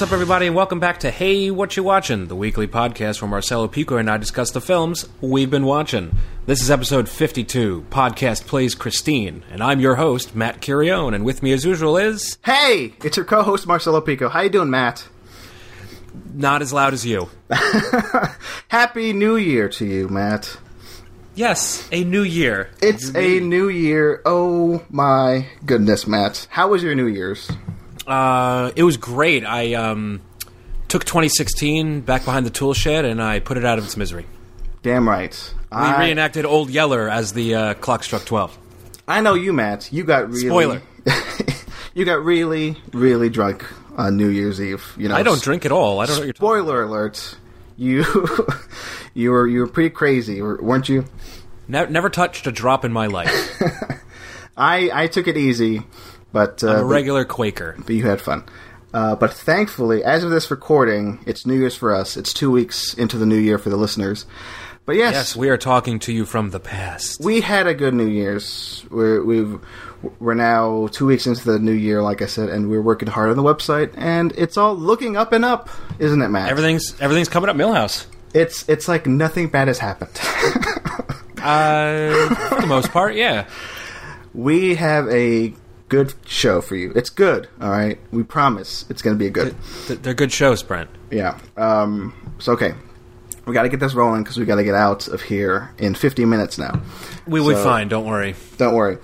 What's up, everybody, and welcome back to Hey, What You Watching, the weekly podcast where Marcelo Pico and I discuss the films we've been watching. This is episode 52. Podcast plays Christine, and I'm your host, Matt Curione, and with me, as usual, is Hey, it's your co-host Marcelo Pico. How you doing, Matt? not as loud as you. Happy New Year to you, Matt. Yes, a new year. It's a new year. Oh my goodness, Matt. How was your New Year's? Uh, it was great. I um, took 2016 back behind the tool shed, and I put it out of its misery. Damn right. We I, reenacted Old Yeller as the uh, clock struck 12. I know you, Matt. You got really Spoiler. you got really, really drunk on New Year's Eve. You know, I don't drink at all. I don't know what you're talking Spoiler alert. You you were you were pretty crazy, weren't you? Ne- never touched a drop in my life. I I took it easy, but uh, I'm a but- regular Quaker. but you had fun. Uh, but thankfully, as of this recording, it's New Year's for us. It's two weeks into the new year for the listeners. But yes, Yes, we are talking to you from the past. we had a good New Year's. We're we've we're now two weeks into the new year, like I said, and we're working hard on the website, and it's all looking up and up, isn't it, Matt? Everything's everything's coming up, Milhouse. It's it's like nothing bad has happened. Uh, for the most part, yeah. we have a good show for you. It's good, all right. We promise it's going to be a good. Th- They're good shows, Brent. Yeah. Um, so okay, we got to get this rolling because we got to get out of here in 50 minutes now. We be So- fine. Don't worry. Don't worry.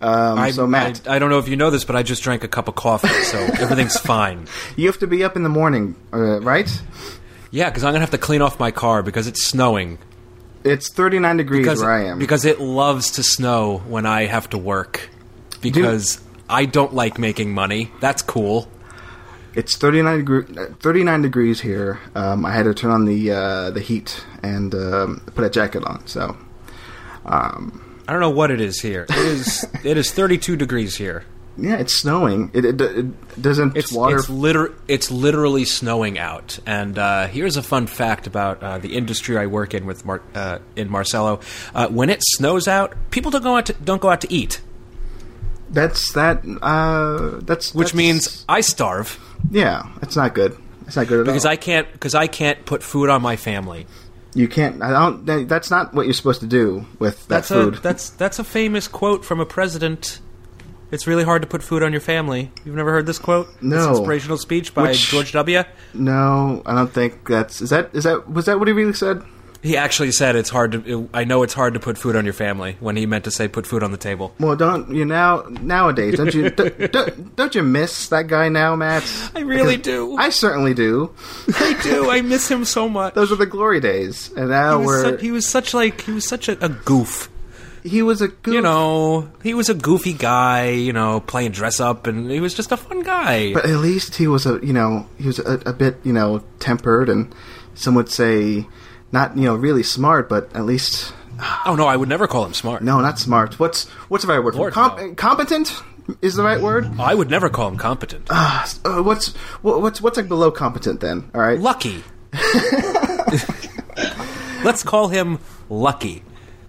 Um, I, so Matt, I, I don't know if you know this, but I just drank a cup of coffee, so everything's fine. you have to be up in the morning, uh, right? Yeah, because I'm gonna have to clean off my car because it's snowing. It's 39 degrees Because where I am. because it loves to snow when I have to work. Because I don't like making money. That's cool. it's 39 degree, uh, 39 degrees here. Um, I had to turn on the uh, the heat and um, put a jacket on. So um, I don't know what it is here. It is it is 32 degrees here. yeah, it's snowing. It, it, it doesn't It's water. it's, liter- it's literally snowing out. And uh, here's a fun fact about uh, the industry I work in with Mar- uh, in Marcelo. Uh, when it snows out, people don't go out to, don't go out to eat, that's that. Uh, that's which that's- means I starve yeah, it's not good. It's not good at because all. I can't because I can't put food on my family. You can't. I don't. That's not what you're supposed to do with that That's food. a that's that's a famous quote from a president. It's really hard to put food on your family. You've never heard this quote? This No. inspirational speech by Which- George W. no, I don't think that's. Is that? Is that? Was that what he really said? He actually said it's hard to. I know it's hard to put food on your family when he meant to say put food on the table. Well, don't you now? Nowadays, don't you? don't, don't, don't you miss that guy now, Matt? I really Because do. I certainly do. I do. I miss him so much. Those are the glory days, and now he, was we're. such, he was such like he was such a, a goof. he was a goof, You know, he was a goofy guy. You know, playing dress up, and he was just a fun guy. but at least he was a. You know, he was a, a bit. You know, tempered, and some would say, not you know really smart, but at least oh no, I would never call him smart. no, not smart. What's what's the right word? Lord. Com- no. Competent is the right word. I would never call him competent. Uh, what's what's what's like below competent then? All right, Lucky. Let's call him Lucky.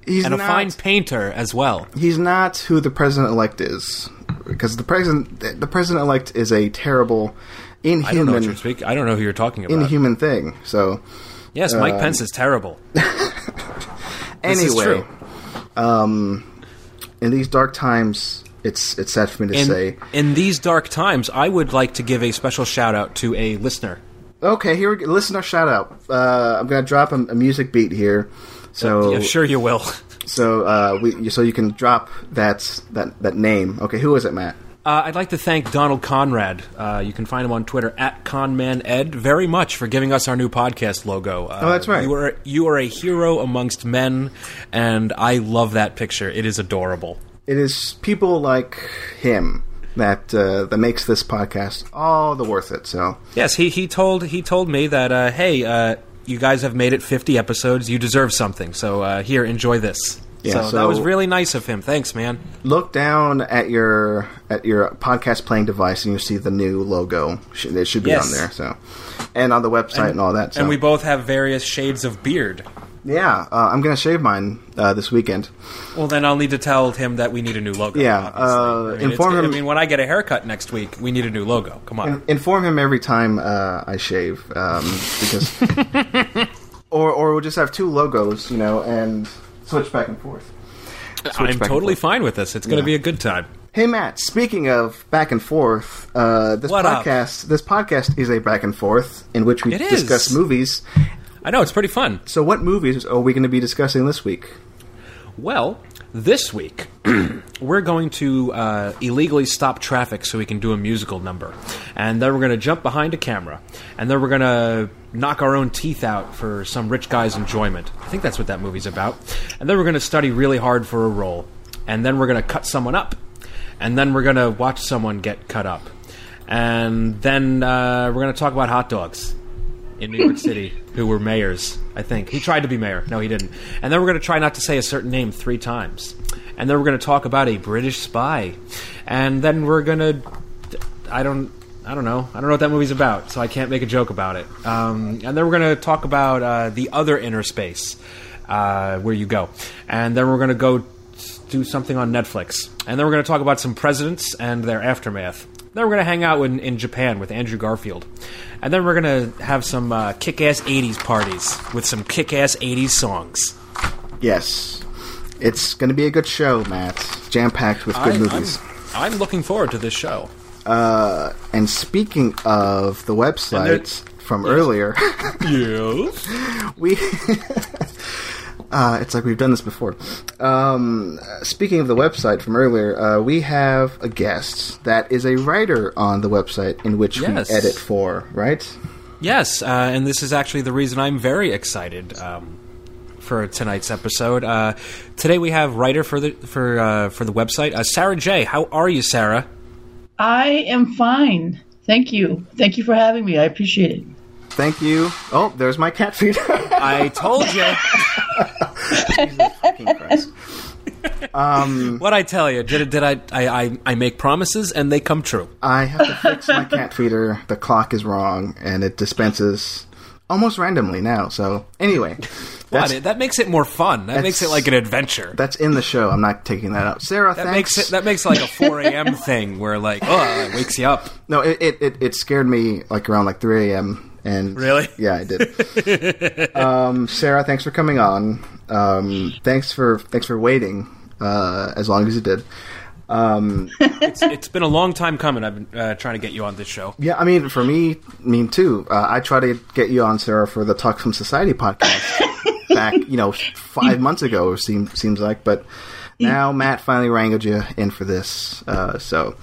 he's and a fine painter as well. He's not who the president elect is, because the president the president elect is a terrible, I don't know inhuman, what you're speaking. I don't know who you're talking about. inhuman thing. So yes, Mike Pence is terrible. Is anyway, true. um, in these dark times, it's it's sad for me to In, say. in these dark times, I would like to give a special shout out to a listener. Okay, here we go. Listener shout out. Uh, I'm gonna drop a, a music beat here. So yeah, sure you will. so uh, we so you can drop that that that name. Okay, who is it, Matt? Uh, I'd like to thank Donald Conrad. Uh, you can find him on Twitter at ConmanEd very much for giving us our new podcast logo. Uh, Oh, that's right. You are you are a hero amongst men, and I love that picture. It is adorable. It is people like him that uh, that makes this podcast all the worth it. So Yes, he, he told he told me that uh, hey, uh, you guys have made it 50 episodes. You deserve something. So uh, here, enjoy this. Yeah, so, that was really nice of him. Thanks, man. look down at your at your podcast playing device and you see the new logo. It should be Yes. on there. So and on the website and, all that. So And we both have various shades of beard. Yeah, uh, I'm gonna shave mine uh, this weekend. Well, then I'll need to tell him that we need a new logo. Yeah, uh, I mean, inform him- I mean, when I get a haircut next week, we need a new logo. Come on. In- inform him every time uh, I shave, um, because, or or we'll just have two logos, you know, and switch back and forth. Switch I'm totally forth. fine with this. It's going to Yeah. be a good time. Hey Matt, speaking of back and forth, uh, this What up? podcast this podcast is a back and forth in which we It is. discuss movies. I know it's pretty fun. So, what movies are we going to be discussing this week? Well, this week we're going to uh, illegally stop traffic so we can do a musical number, and then we're going to jump behind a camera, and then we're going to knock our own teeth out for some rich guy's enjoyment. I think that's what that movie's about. And then we're going to study really hard for a role, and then we're going to cut someone up, and then we're going to watch someone get cut up, and then uh, we're going to talk about hot dogs in New York City who were mayors, I think. He tried to be mayor. No, he didn't. And then we're going to try not to say a certain name three times. And then we're going to talk about a British spy. And then we're going to I don't I don't know. I don't know what that movie's about, so I can't make a joke about it. Um, and then we're going to talk about uh, the other inner space uh, where you go. And then we're going to go do something on Netflix. And then we're going to talk about some presidents and their aftermath. Then we're going to hang out in, in Japan with Andrew Garfield. And then we're going to have some uh, kick ass 80s parties with some kick ass 80s songs. Yes, it's going to be a good show, Matt. Jam packed with good I, movies. I'm, I'm looking forward to this show. Uh, and speaking of the website from earlier, Yes. we. Uh, it's like we've done this before. Um, speaking of the website from earlier, uh, we have a guest that is a writer on the website in which Yes. we edit for, right? Yes, uh, and this is actually the reason I'm very excited um, for tonight's episode. Uh, today we have writer for the for uh, for the website, uh, Sarah J. How are you, Sarah? I am fine. Thank you. Thank you for having me. I appreciate it. Thank you. Oh, there's my cat feed. I told you. Fucking Christ. Um, what I tell you? Did, did I, I I I make promises and they come true? I have to fix my cat feeder. The clock is wrong, and it dispenses almost randomly now. So anyway, that's? That makes it more fun. That makes it like an adventure. that's in the show. I'm not taking that out. Sarah, That thanks. makes it that makes like a 4 a.m. thing where like oh it wakes you up. no, it, it, it, it scared me like around like 3 a.m. And Really? Yeah, I did. um, Sarah, thanks for coming on. Um, thanks for thanks for waiting uh, as long as you did. Um, It's, it's been a long time coming. I've been uh, trying to get you on this show. yeah, I mean, for me, me too. Uh, I try to get you on, Sarah, for the Talk from Society podcast back, you know, five months ago. It seems seems like, but now Matt finally wrangled you in for this. Uh, so,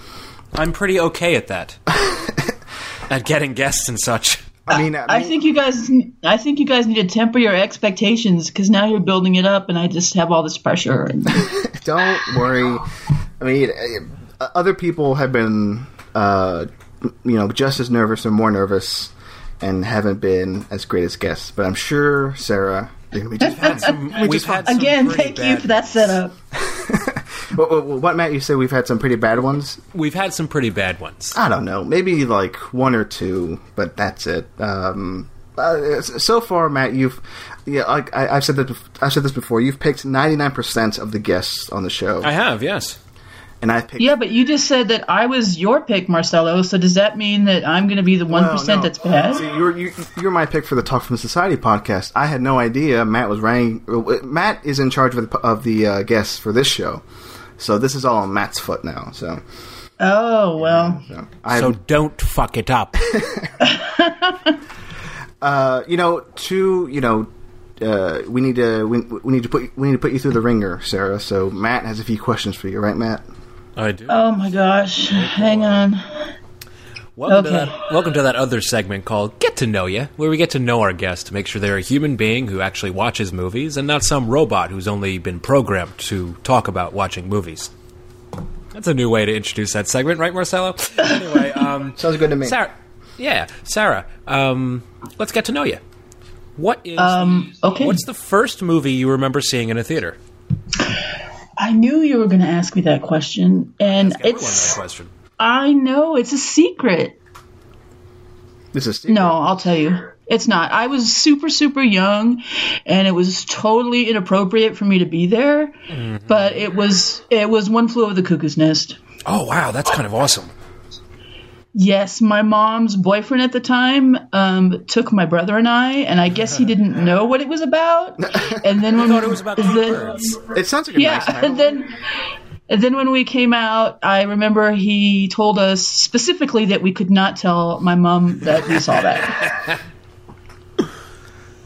I'm pretty okay at that. at getting guests and such. I mean, I, I mean, think you guys. I think you guys need to temper your expectations because now you're building it up, and I just have all this pressure. And don't worry. I mean, uh, other people have been, uh, you know, just as nervous or more nervous, and haven't been as great as guests. But I'm sure Sarah, you're gonna be just had some again, pretty thank you for that setup. what, what, what, Matt? You said we've had some pretty bad ones. We've had some pretty bad ones. I don't know, maybe like one or two, but that's it. Um, uh, so far, Matt, you've yeah, like I, I've said that I've said this before. You've picked 99 percent of the guests on the show, I have, yes. And I've picked Yeah, but you just said that I was your pick, Marcelo. So does that mean that I'm going to be the one Well, no. that's bad? See, you're you, you're my pick for the Talk from Society podcast. I had no idea Matt was ranking. uh, Matt is in charge of the, of the uh, guests for this show, so this is all on Matt's foot now. So, Oh well. so So don't fuck it up. uh, you know, to you know, uh, we need to we, we need to put we need to put you through the ringer, Sarah. So Matt has a few questions for you, right, Matt? I do. Oh my gosh. Hang on. welcome, to okay. that, welcome to that other segment called Get to Know You, where we get to know our guests to make sure they're a human being who actually watches movies and not some robot who's only been programmed to talk about watching movies. That's a new way to introduce that segment, right, Marcelo? anyway, um, Sounds good to me. Sarah, yeah, Sarah. Um, let's get to know you. What is Um. Okay. what's the first movie you remember seeing in a theater? I knew you were going to ask me that question, and Everyone it's. that question. I know it's a secret. This is Steve. No, I'll tell you. It's not. I was super, super young, and it was totally inappropriate for me to be there. Mm-hmm. But it was it was one flew over the cuckoo's nest. Oh wow, that's kind of awesome. Yes, my mom's boyfriend at the time um, took my brother and I, and I guess he didn't know what it was about. And then when thought it was about cute birds. It sounds like a yeah, nice title. and then and then when we came out, I remember he told us specifically that we could not tell my mom that we saw that.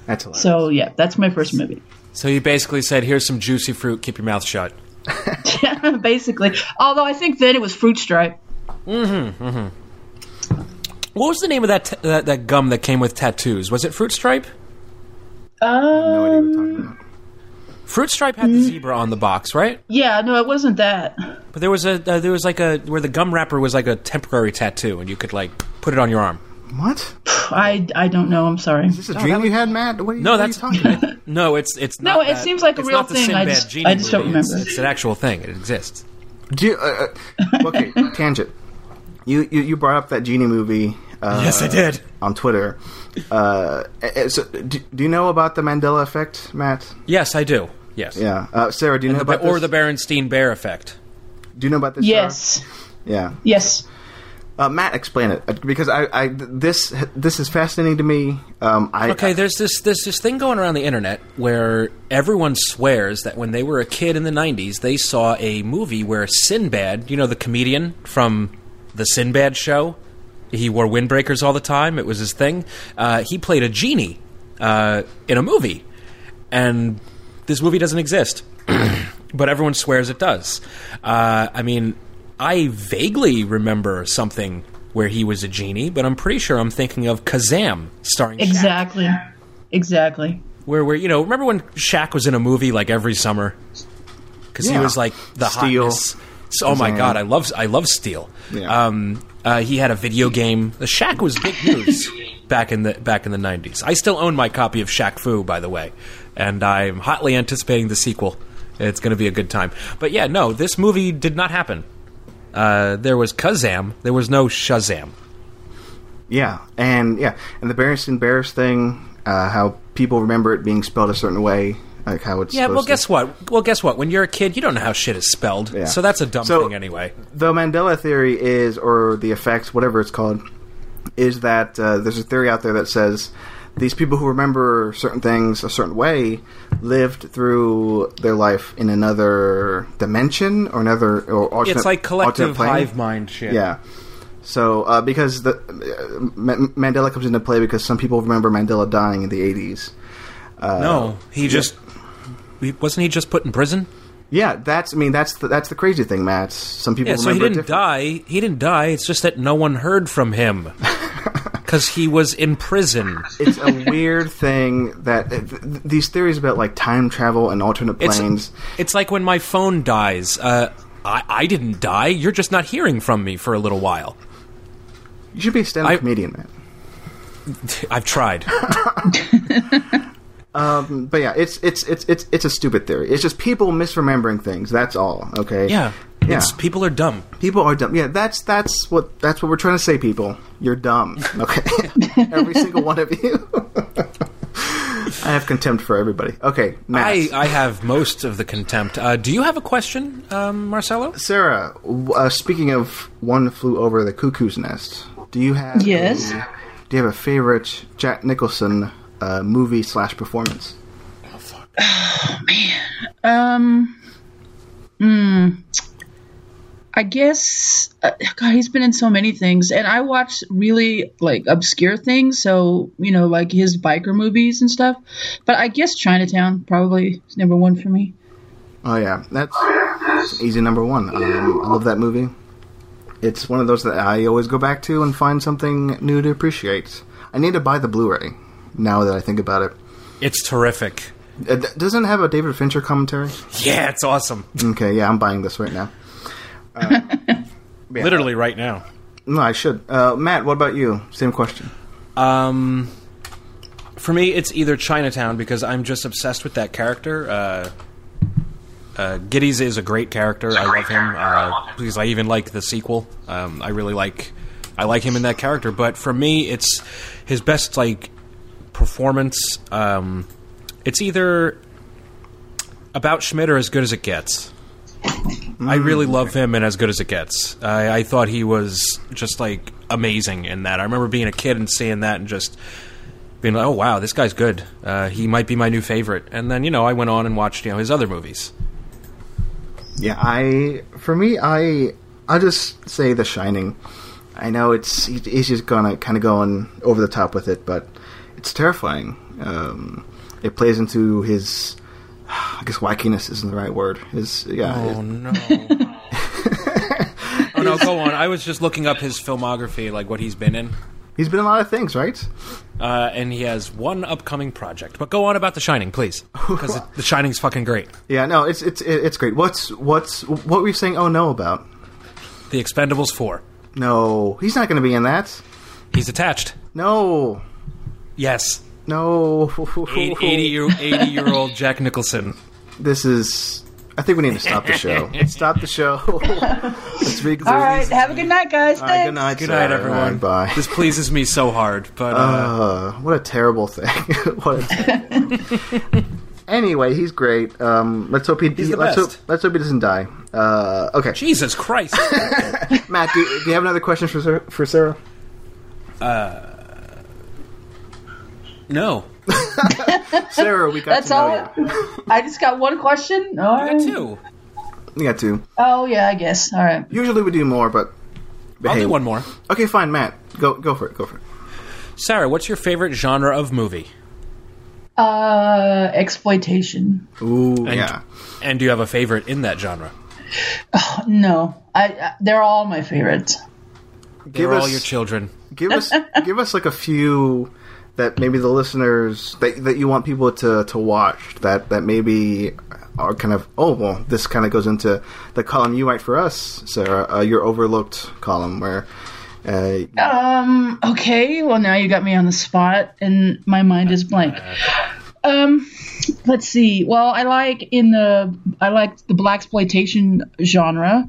That's hilarious. So yeah, that's my first movie. So you basically said, "Here's some juicy fruit. Keep your mouth shut." Basically, although I think then it was Fruit Stripe. What was the name of that t- that, that gum that came with tattoos? Was it Fruit Stripe? no idea what Um, talking about. Fruit Stripe had the zebra on the box, right? yeah, no, it wasn't that. But there was a uh, there was like a where the gum wrapper was like a temporary tattoo, and you could like put it on your arm. What? I I don't know. I'm sorry. Is this a dream you had, Matt? What are you, No, what are that's you talking about? no, it's it's No, not it that- seems like a it's real not the thing. I Sinbad just- genie I just don't movie. It's- remember. It's, an actual thing. It exists. Do you, uh, uh, okay, tangent. You, you you brought up that genie movie. Uh, yes, I did. on Twitter. Uh, uh, so, do, do you know about the Mandela effect, Matt? Yes, I do. Yes. Yeah, uh, Sarah, do you know The, about or this? the Berenstein Bear effect. do you know about this? Sarah? Yes, Yeah. yes. Uh, Matt, explain it uh, because I, I this this is fascinating to me. Um, I Okay, there's this there's this thing going around the internet where everyone swears that when they were a kid in the '90s, they saw a movie where Sinbad, you know, the comedian from the Sinbad show, he wore windbreakers all the time. It was his thing. Uh, he played a genie uh, in a movie, and this movie doesn't exist, but everyone swears it does. Uh, I mean, I vaguely remember something where he was a genie, but I'm pretty sure I'm thinking of Kazam starring Shaq Exactly. Exactly. where where you know remember when Shaq was in a movie like every summer because he was like the Steel. hotness. So, oh my Kazam. god, I love I love Steel. Yeah. Um, uh, he had a video game. The Shaq was big news back in the back in the nineties. I still own my copy of Shaq Fu, by the way, and I'm hotly anticipating the sequel. It's going to be a good time. But yeah, no, this movie did not happen. Uh, there was Kazam. There was no Shazam. Yeah, and yeah, and the Berenstein Bears thing, uh, how people remember it being spelled a certain way, like how it's. Yeah, well, supposed to- guess what? Well, guess what? When you're a kid, you don't know how shit is spelled. Yeah. So that's a dumb So- thing anyway. the Mandela theory is, or the effects, whatever it's called, is that uh, there's a theory out there that says these people who remember certain things a certain way lived through their life in another dimension or another or alternate, It's like collective hive mind shit. Yeah. So uh, because the uh, Ma- Mandela comes into play because some people remember Mandela dying in the 80s. Uh, No, he just wasn't he just put in prison? Yeah, that's I mean that's the, that's the crazy thing, Matt. Some people Yeah, so he didn't die. He didn't die. It's just that no one heard from him because he was in prison. it's a weird thing that th- th- these theories about like time travel and alternate It's planes. it's like when my phone dies. Uh, I I didn't die. You're just not hearing from me for a little while. you should be a stand-up I- comedian, man. I've tried. But yeah, it's it's it's it's it's a stupid theory. It's just people misremembering things. That's all. Okay. Yeah, Yeah. It's, people are dumb. People are dumb. Yeah, that's that's what that's what we're trying to say. People, you're dumb. Okay, every single one of you. I have contempt for everybody. Okay, Matt. I I have most of the contempt. Uh, do you have a question, um, Marcelo? Sarah, w- uh, speaking of one flew over the cuckoo's nest, do you have Yes. a, do you have a favorite Jack Nicholson uh, movie slash performance? Oh fuck! Oh man. Um. Hmm. I guess uh, God, he's been in so many things, and I watch really like obscure things. So you know, like his biker movies and stuff. But I guess Chinatown probably is number one for me. Oh yeah, that's, that's easy number one. Um, I love that movie. It's one of those that I always go back to and find something new to appreciate. I need to buy the Blu-ray now that I think about it. It's terrific. It doesn't have a David Fincher commentary. Yeah, it's awesome. Okay, yeah, I'm buying this right now. Uh, yeah. Literally right now. No, I should. Uh, Matt, what about you? Same question. Um, for me, it's either Chinatown because I'm just obsessed with that character. Uh, uh, Gittes is a great character. I love him uh, because I even like the sequel. Um, I really like I like him in that character. But for me, it's his best like performance. Um, it's either about Schmidt or as good as it gets. I really love him and as good as it gets. I, I thought he was just like amazing in that. I remember being a kid and seeing that and just being like, "Oh wow, this guy's good. Uh, he might be my new favorite." And then you know I went on and watched you know his other movies. Yeah, I for me, I I'll just say The Shining. I know it's he's just gonna kind of going over the top with it, but it's terrifying. Um, it plays into his, I guess wackiness isn't the right word. His yeah, Oh his- no. oh no, go on. I was just looking up his filmography, like what he's been in. he's been in a lot of things, right? Uh, and he has one upcoming project. But go on about The Shining, please, because The Shining's fucking great. Yeah, no, it's it's it's great. What's what's what were you saying? Oh no, about The Expendables Four. no, he's not going to be in that. He's attached. No, Yes, no. 80 year 80 year old Jack Nicholson. This is. I think we need to stop the show. stop the show. Let's read. All right. Have a good night, guys. All right, good night. Good sir. night, everyone. All right, bye. This pleases me so hard, but uh, Uh, what a terrible thing. what a ter- Anyway, he's great. Um, let's hope he. He's the let's best. hope. Let's hope he doesn't die. Uh, okay, Jesus Christ! Matt, do, do you have another question for Sarah? For Sarah? No, Sarah, we got That's to know all. you. I just got one question. All I right. got two. We got two. Oh yeah, I guess. All right. Usually we do more, but. but I'll do one more. Okay, fine, Matt. Go go for it. Go for it. Sarah, what's your favorite genre of movie? Uh, exploitation. Ooh, And, yeah. And do you have a favorite in that genre? No, I, I they're all my favorites. They're us- all your children. give us give us like a few that maybe the listeners that that you want people to to watch that that maybe are kind of oh well this kind of goes into the column you write for us Sarah uh, your overlooked column where uh, Um. Okay. Well, now you got me on the spot, and my mind is blank. Um. Let's see. Well, I like in the I like the black exploitation genre.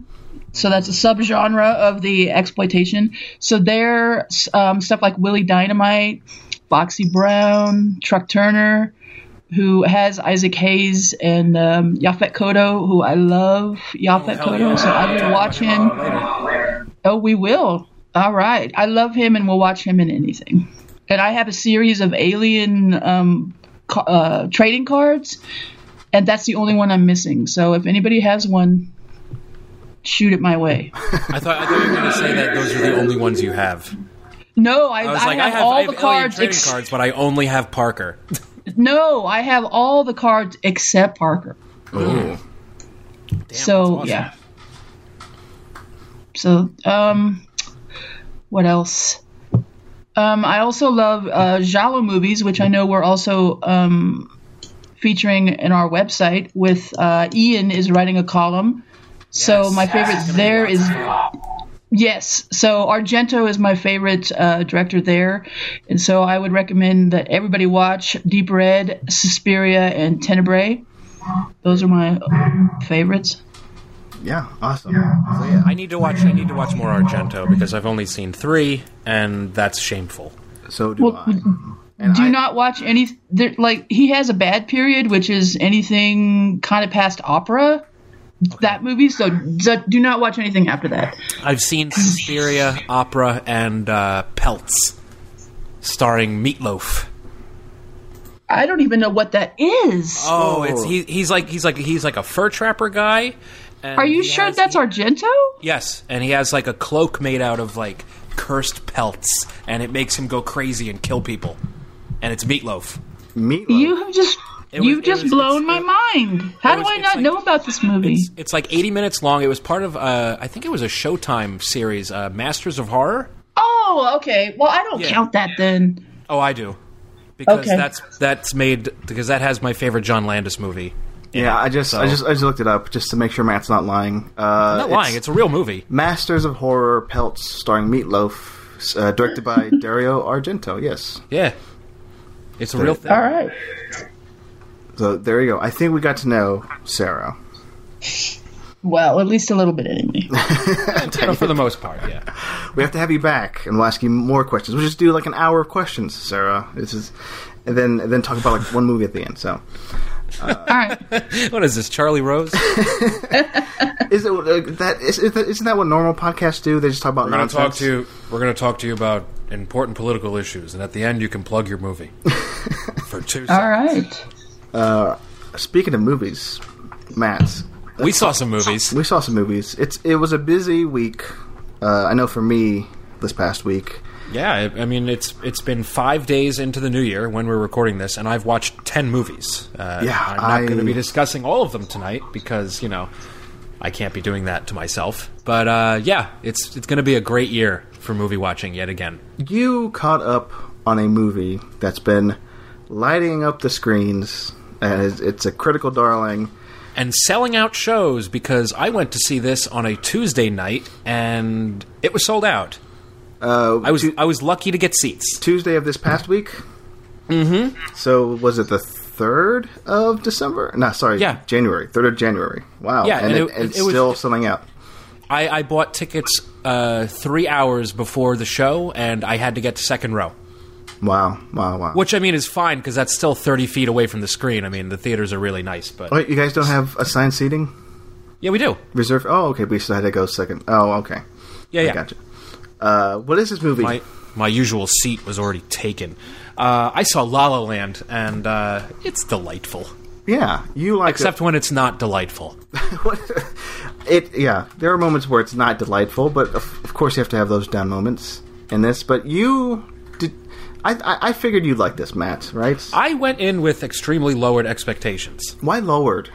So that's a subgenre of the exploitation. So there, um, stuff like Willie Dynamite, Foxy Brown, Truck Turner, who has Isaac Hayes and um, Yaphet Kotto, who I love Yaphet Kotto. So I would watch him. Oh, we will. All right. I love him, and we'll watch him in anything. And I have a series of Alien um, ca- uh, trading cards, and that's the only one I'm missing. So if anybody has one, shoot it my way. I thought I thought you were going to say that those are the only ones you have. No, I, I was I like, have, I have, all I have the cards. trading ex- cards, but I only have Parker. No, I have all the cards except Parker. ooh. so awesome. yeah. So um, what else? Um, I also love uh, Giallo movies, which I know we're also um, featuring in our website. With uh, Ian is writing a column. So my favorite Yes. there is yes. So Argento is my favorite uh, director there, and so I would recommend that everybody watch Deep Red, Suspiria, and Tenebrae. Those are my favorites. yeah awesome so, yeah I need to watch. I need to watch more Argento because I've only seen three, and that's shameful. so do Well, I and Do I, not watch any. There, like he has a bad period, which is anything kind of past opera. That movie. So do do not watch anything after that. I've seen Suspiria, Opera, and uh, Pelts, starring Meatloaf. I don't even know what that is. Oh, it's he, he's like he's like he's like a fur trapper guy. and Are you sure has- that's he- Argento? Yes, and he has like a cloak made out of like cursed pelts, and it makes him go crazy and kill people. And it's Meatloaf. Meatloaf. You have just It you've it just was- blown it's- my mind. How do was- I not like- know about this movie? It's, it's like 80 minutes long. It was part of uh, I think it was a Showtime series, uh, Masters of Horror. oh, okay. Well, I don't Yeah. count that then. Oh, I do. Because Okay. that's that's made because that has my favorite John Landis movie. yeah I just I just I just looked it up just to make sure Matt's not lying uh, I'm not lying; it's a real movie. Masters of Horror Pelts starring Meatloaf uh, directed by Dario Argento yes Yeah, it's a real thing. All right. So there you go I think we got to know Sarah Well, at least a little bit anyway. You know, for the most part, yeah. We have to have you back, and we'll ask you more questions. We'll just do like an hour of questions, Sarah. This is and then and then talk about like one movie at the end. So, All right. what is this, Charlie Rose? is it uh, that is, is that, isn't that what normal podcasts do? They just talk about We're going to talk to you. We're going to talk to you about important political issues, and at the end, you can plug your movie for two. All seconds. right. Speaking of movies, Matt, We saw some movies. we saw some movies. It's it was a busy week. Uh, I know for me this past week. Yeah, I I mean it's it's been five days into the new year when we're recording this, and I've watched ten movies. Uh, Yeah, I'm not I- going to be discussing all of them tonight because you know I can't be doing that to myself. But uh, yeah, it's it's going to be a great year for movie watching yet again. You caught up on a movie that's been lighting up the screens, and it's, it's a critical darling. and selling out shows because I went to see this on a Tuesday night and it was sold out. Uh, I was Tu- I was lucky to get seats. Tuesday of this past week. Mm-hmm. So was it the third of December? No, sorry, Yeah. January, third of January. Wow, Yeah, and, and it, it- it's it was- still selling out. I, I bought tickets uh, three hours before the show and I had to get to second row, Wow, wow, wow. which I mean is fine because that's still thirty feet away from the screen. I mean the theaters are really nice, but Wait, you guys don't have assigned seating yeah, we do. reserved? Oh, okay. We still had to go second. Oh, okay. Yeah, I yeah. gotcha. Uh, what is this movie? My my usual seat was already taken. Uh, I saw La La Land and uh, it's delightful, yeah, you like except when it's not delightful. It yeah there are moments where it's not delightful but of, of course you have to have those down moments in this but you I, I, I figured you'd like this matt right I went in with extremely lowered expectations. why lowered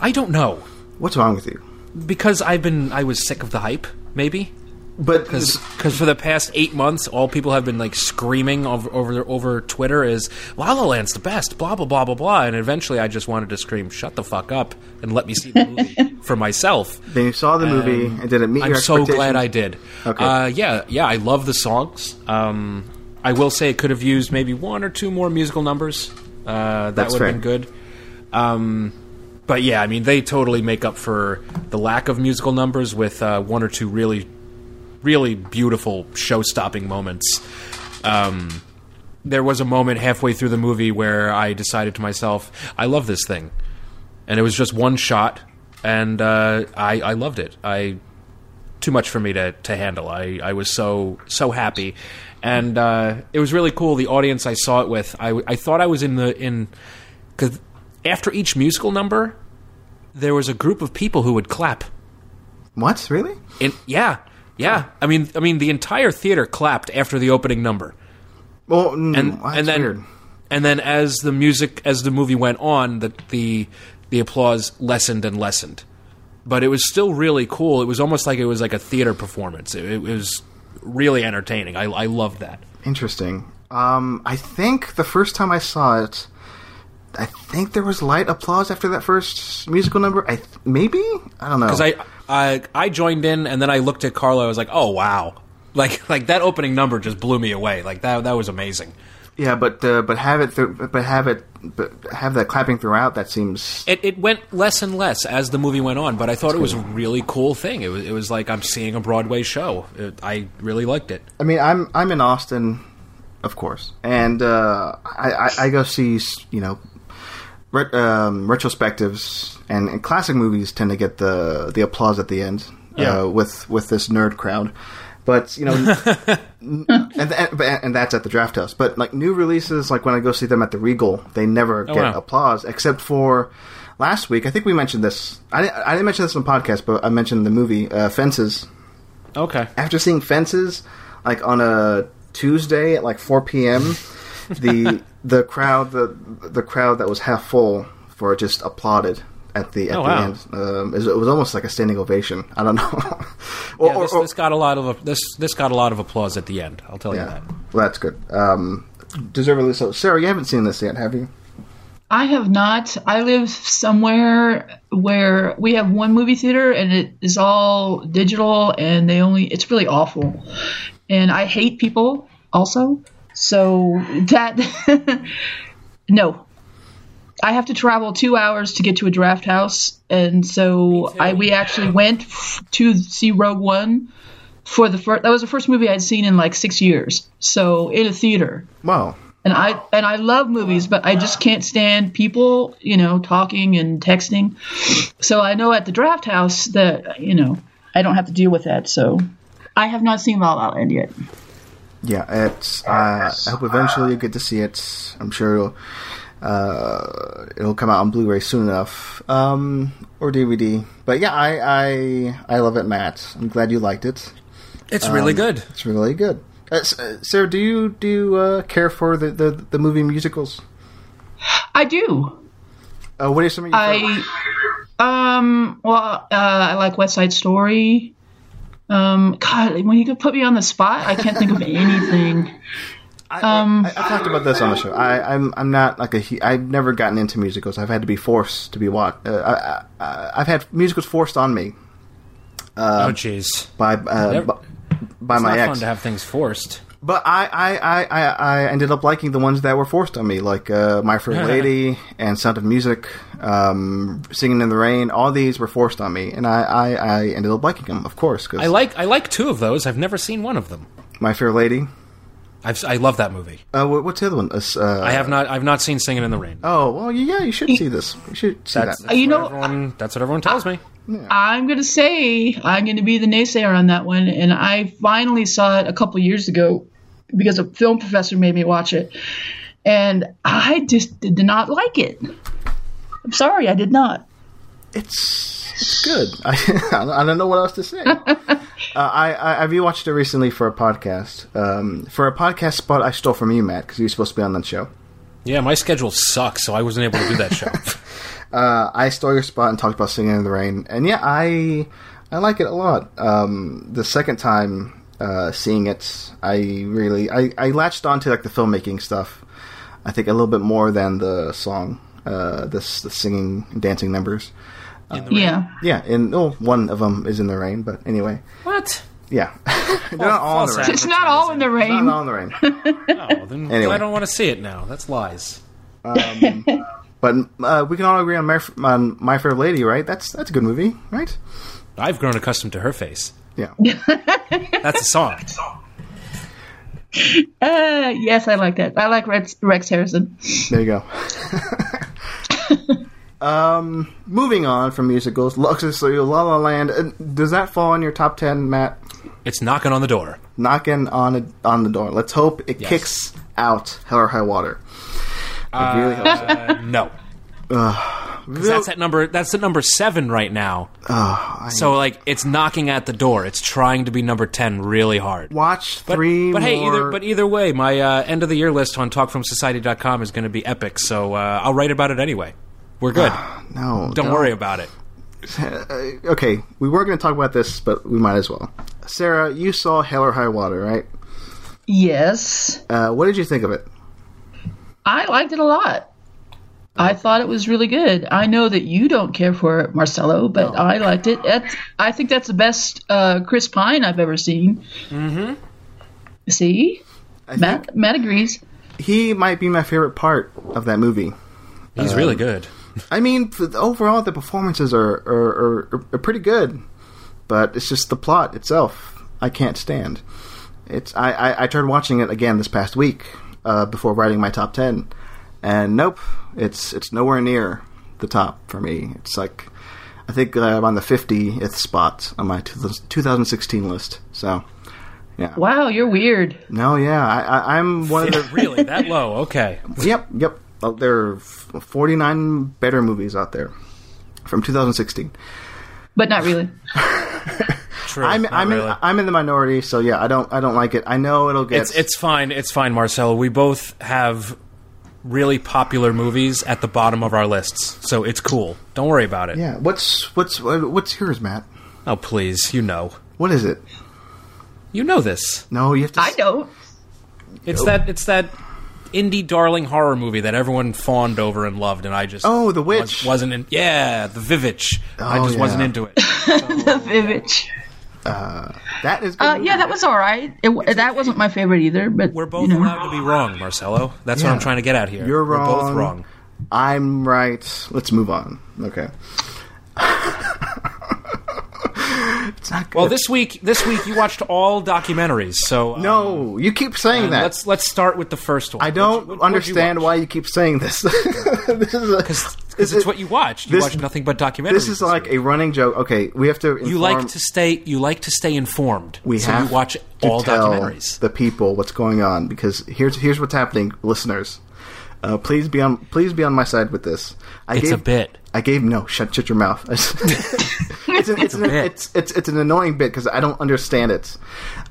I don't know what's wrong with you because I've been I was sick of the hype, maybe but because for the past eight months, all people have been like screaming over over over Twitter is La La Land's the best, blah blah blah blah blah, and eventually I just wanted to scream, "Shut the fuck up!" and let me see the movie for myself. then you saw the movie and did it meet I'm your so expectations glad I did. Okay. Uh, yeah, yeah, I love the songs. Um, I will say it could have used maybe one or two more musical numbers. Uh, that would have been good. Um, but yeah, I mean, they totally make up for the lack of musical numbers with uh, one or two really, really beautiful show-stopping moments. Um, there was a moment halfway through the movie where I decided to myself, I love this thing. And it was just one shot, and uh, I, I loved it. I too much for me to, to handle. I, I was so so happy, and uh, it was really cool. The audience I saw it with, I, I thought I was in the in because after each musical number, there was a group of people who would clap. what really In yeah, yeah. I mean, I mean, the entire theater clapped after the opening number well mm, and and then weird. and then as the music as the movie went on, the the the applause lessened and lessened, but it was still really cool. It was almost like it was like a theater performance. It, it was really entertaining. I I loved that. interesting um i think the first time i saw it I think there was light applause after that first musical number. I th- maybe I don't know. Because I, I I joined in and then I looked at Carlo. I was like, oh wow, like like that opening number just blew me away. Like that that was amazing. Yeah, but uh, but have it th- but have it but have that clapping throughout. That seems It, it went less and less as the movie went on, but I thought it was a really cool thing. It was it was like I'm seeing a Broadway show. It, I really liked it. I mean, I'm I'm in Austin, of course, and uh, I, I I go see you know ret- um, retrospectives and, and classic movies tend to get the the applause at the end Yeah. uh, with with this nerd crowd, but you know, and, and and that's at the draft house. But like new releases, like when I go see them at the Regal, they never get wow. applause except for. Last week, I think we mentioned this. I didn't, I didn't mention this on the podcast, but I mentioned the movie uh, Fences Okay. after seeing fences like on a Tuesday at like 4 p.m. the the crowd the the crowd that was half full for it just applauded at the at Oh, the wow. end. Um, it, was, it was almost like a standing ovation. I don't know. or, Yeah, this, or- or- this got a lot of this this got a lot of applause at the end. I'll tell you that. well, that's good. Um, deservedly so. Sarah, you haven't seen this yet, have you? I have not. I live somewhere where we have one movie theater and it is all digital and they only it's really awful. And I hate people also. So that no. I have to travel 2 hours to get to a draft house and so I we actually went f- to see Rogue One for the first that was the first movie I'd seen in like 6 years. So in a theater. Wow. And I and I love movies, but I just can't stand people, you know, talking and texting. So I know at the draft house that you know I don't have to deal with that. So I have not seen La La Land yet. Yeah, it's. Uh, I hope eventually you get to see it. I'm sure it'll, uh, it'll come out on Blu-ray soon enough, um, or DVD. But yeah, I, I I love it, Matt. I'm glad you liked it. It's really good. It's really good. Uh, uh, Sarah, do you do you, uh, care for the, the the movie musicals? I do. Uh, what are some of your favorites? I um well uh, I like West Side Story. Um, God, when you could put me on the spot, I can't think of anything. I, Um, I, I talked about this on the show. I, I'm I'm not like a he- I've never gotten into musicals. I've had to be forced to be watched. uh, I, I've had musicals forced on me oh, jeez. by uh, Never- by, my ex. fun to have things forced. But I, I, I, I, I ended up liking the ones that were forced on me, like uh, My Fair Lady and Sound of Music, um, Singing in the Rain. All these were forced on me, and I, I, I ended up liking them, of course. Cause I like I like two of those. I've never seen one of them. My Fair Lady. I've, I love that movie. Uh, what's the other one? Uh, uh, I have not I've not seen Singing in the Rain. Oh well, yeah, you should see this. You should see That's, that. that's You what know- everyone, that's what everyone tells me. I'm gonna say I'm gonna be the naysayer on that one, and I finally saw it a couple years ago because a film professor made me watch it, and I just did not like it. I'm sorry, I did not. It's, it's good. I, I don't know what else to say. uh, I, I I rewatched it recently for a podcast. Um, for a podcast spot I stole from you, Matt, because you were supposed to be on that show. Yeah, my schedule sucks, so I wasn't able to do that show. uh, I stole your spot and talked about singing in the rain, and yeah, I I like it a lot. Um, the second time uh, seeing it, I really I, I latched onto like the filmmaking stuff. I think a little bit more than the song, uh, this the singing and dancing numbers. Yeah, Yeah, and oh, one of them is in the rain, but anyway, what? yeah, they're not all in the rain. it's not all in the Not rain. all in the rain. Oh, then Anyway. I don't want to see it now. That's lies. But uh, we can all agree on my, on my Fair Lady, right? That's that's a good movie, right? I've grown accustomed to her face. Yeah. That's a song. Uh, yes, I like that. I like Rex, Rex Harrison. There you go. Um, moving on from musicals, Luxus, so La La Land. uh, Does that fall in your top ten, Matt? It's knocking on the door. Knocking on it on the door. Let's hope it Yes. kicks out Hell or High Water. I really hope so. Uh, no. 'Cause that's at number that's at number seven right now. so like it's knocking at the door. It's trying to be number ten really hard. Watch But, three but hey, more. either but either way, my uh, end of the year list on talkfromsociety.com is going to be epic. So uh, I'll write about it anyway. We're good. no, Don't worry about it. Okay, we were going to talk about this, but we might as well. Sarah, you saw Hell or High Water, right? Yes, Uh, what did you think of it? I liked it a lot. I thought it was really good. I know that you don't care for it, Marcelo, but I liked it. That's, I think that's the best uh, Chris Pine I've ever seen. Mm-hmm. See, I Matt Matt agrees. He might be my favorite part of that movie. He's really good. I mean, overall, the performances are are, are are pretty good, but it's just the plot itself I can't stand. It's I I, I tried watching it again this past week uh, before writing my top ten, and nope, it's it's nowhere near the top for me. It's like I think uh, I'm on the 50th spot on my 2016 list. So yeah, Wow, you're weird. no, yeah, I, I I'm one of the really that low? Okay. Yep, yep. Uh, there are 49 better movies out there from 2016. But not really. True. I'm Not I'm really. in, I'm in the minority, so yeah, I don't I don't like it. I know it'll get It's it's fine. It's fine, Marcelo. We both have really popular movies at the bottom of our lists, so it's cool. Don't worry about it. yeah. What's what's what's yours, Matt? Oh, please, you know, What is it? you know this. No, you have to. I don't. It's that it's that indie darling horror movie that everyone fawned over and loved, and I just Oh, The Witch. was, wasn't in. Yeah, the Vivitch. I Oh, just wasn't into it. The Vivitch. That is. Good Uh, yeah, that was all right. It, w that wasn't my favorite either. But We're both you know. allowed to be wrong, Marcelo. That's what I'm trying to get at here. You're We're both wrong. wrong. I'm right. Let's move on. Okay. it's not good. Well, this week, this week you watched all documentaries. So um, no, you keep saying that. let's let's start with the first one. I don't what'd you understand why you keep saying this. this is Because it's is- what you watched. You this- watched nothing but documentaries. This is like a running joke. Okay, we have to. Inform, you like to stay. You like to stay informed. We so have you watch all tell documentaries. the people what's going on because here's here's what's happening, listeners. Uh, please be on please be on my side with this. I It's gave, a bit. I gave no shut shut your mouth. it's, an, it's, an, it's it's it's an annoying bit because I don't understand it.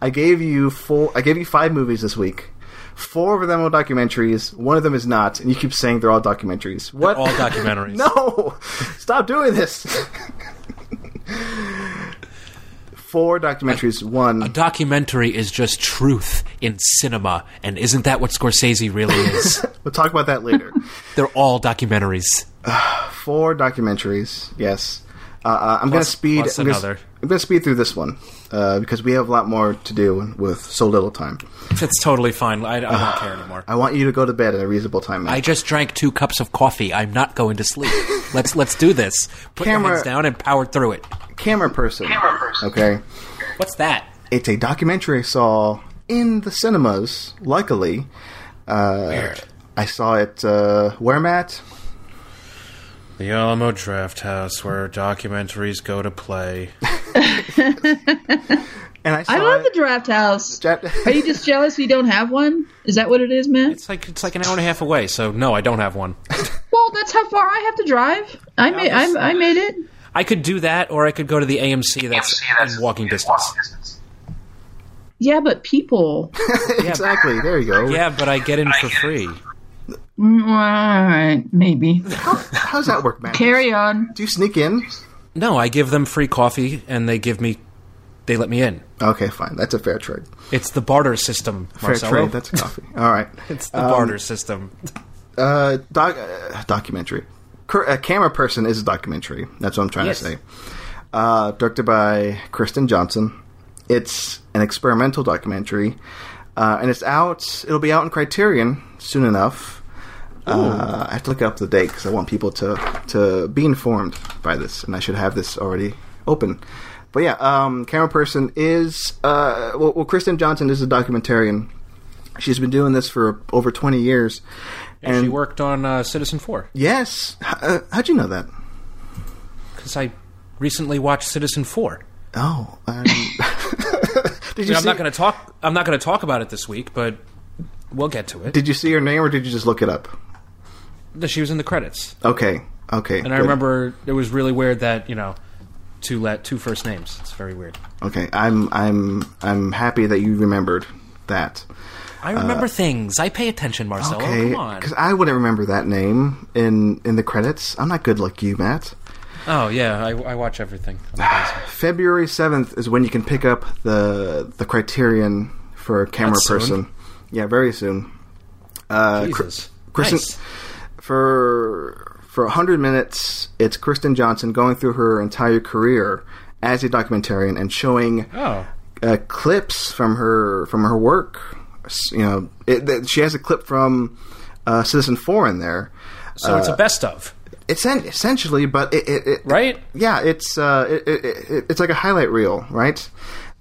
I gave you four. I gave you five movies this week. Four of them are documentaries. One of them is not, and you keep saying they're all documentaries. What? All documentaries. no, stop doing this. Four documentaries. One. A documentary is just truth in cinema, and isn't that what Scorsese really is? We'll talk about that later. They're all documentaries. Four documentaries. Yes. Uh, uh, I'm going to speed. plus I'm gonna- I'm going to speed through this one uh, because we have a lot more to do with so little time. It's totally fine. I, I don't care anymore. I want you to go to bed at a reasonable time. Matt. I just drank two cups of coffee. I'm not going to sleep. let's let's do this. Put your Camera- heads down and power through it. camera person. Camera person. Okay. What's that? It's a documentary I saw in the cinemas. Luckily, uh, Weird. I saw it. Uh, where Matt? The Alamo Drafthouse, where documentaries go to play. And I saw I love the drafthouse. Ja- Are you just jealous we don't have one? Is that what it is, man? It's like it's like an hour and a half away. So no, I don't have one. Well, that's how far I have to drive. I made I, I made it. I could do that, or I could go to the AMC that's in walking distance. Yeah, but people. exactly. There you go. Yeah, but I get in for free. Mm, All right, maybe. How's that work, man? Carry on. Do you sneak in? No, I give them free coffee, and they give me, they let me in. Okay, fine. That's a fair trade. It's the barter system, Fair Marcelo. trade. That's coffee. All right. it's the barter system. Uh, doc, uh, documentary. Cur- a camera person is a documentary. That's what I'm trying Yes. to say. Uh, directed by Kirsten Johnson. It's an experimental documentary, uh, and it's out. It'll be out in Criterion soon enough. Uh, I have to look up the date because I want people to to be informed by this, and I should have this already open. But yeah, um, camera person is uh, well, well. Kirsten Johnson is a documentarian. She's been doing this for over 20 years. And she worked on uh, Citizenfour Yes. H- uh, how'd you know that? because I recently watched Citizenfour. Oh. Um, did I you mean, I'm not going to talk. I'm not going to talk about it this week, but we'll get to it. Did you see her name or did you just look it up? She was in the credits, Okay. Okay. and I remember it was really weird that you know two let two first names. It's very weird. Okay. I'm I'm I'm happy that you remembered that. I remember things. I pay attention, Marcelo. Okay. Come on. Because I wouldn't remember that name in in the credits. I'm not good like you, Matt. Oh yeah, I, I watch everything. February seventh is when you can pick up the the Criterion for camera That's soon. person. Yeah, very soon. Uh, Jesus. Kirsten, Nice. For for hundred minutes, it's Kirsten Johnson going through her entire career as a documentarian and showing Oh. uh, clips from her from her work. You know, it, she has a clip from uh, Citizenfour in there. So it's a best of, It's en- essentially, but it, it, it right? yeah, it's uh, it, it, it, it's like a highlight reel, right?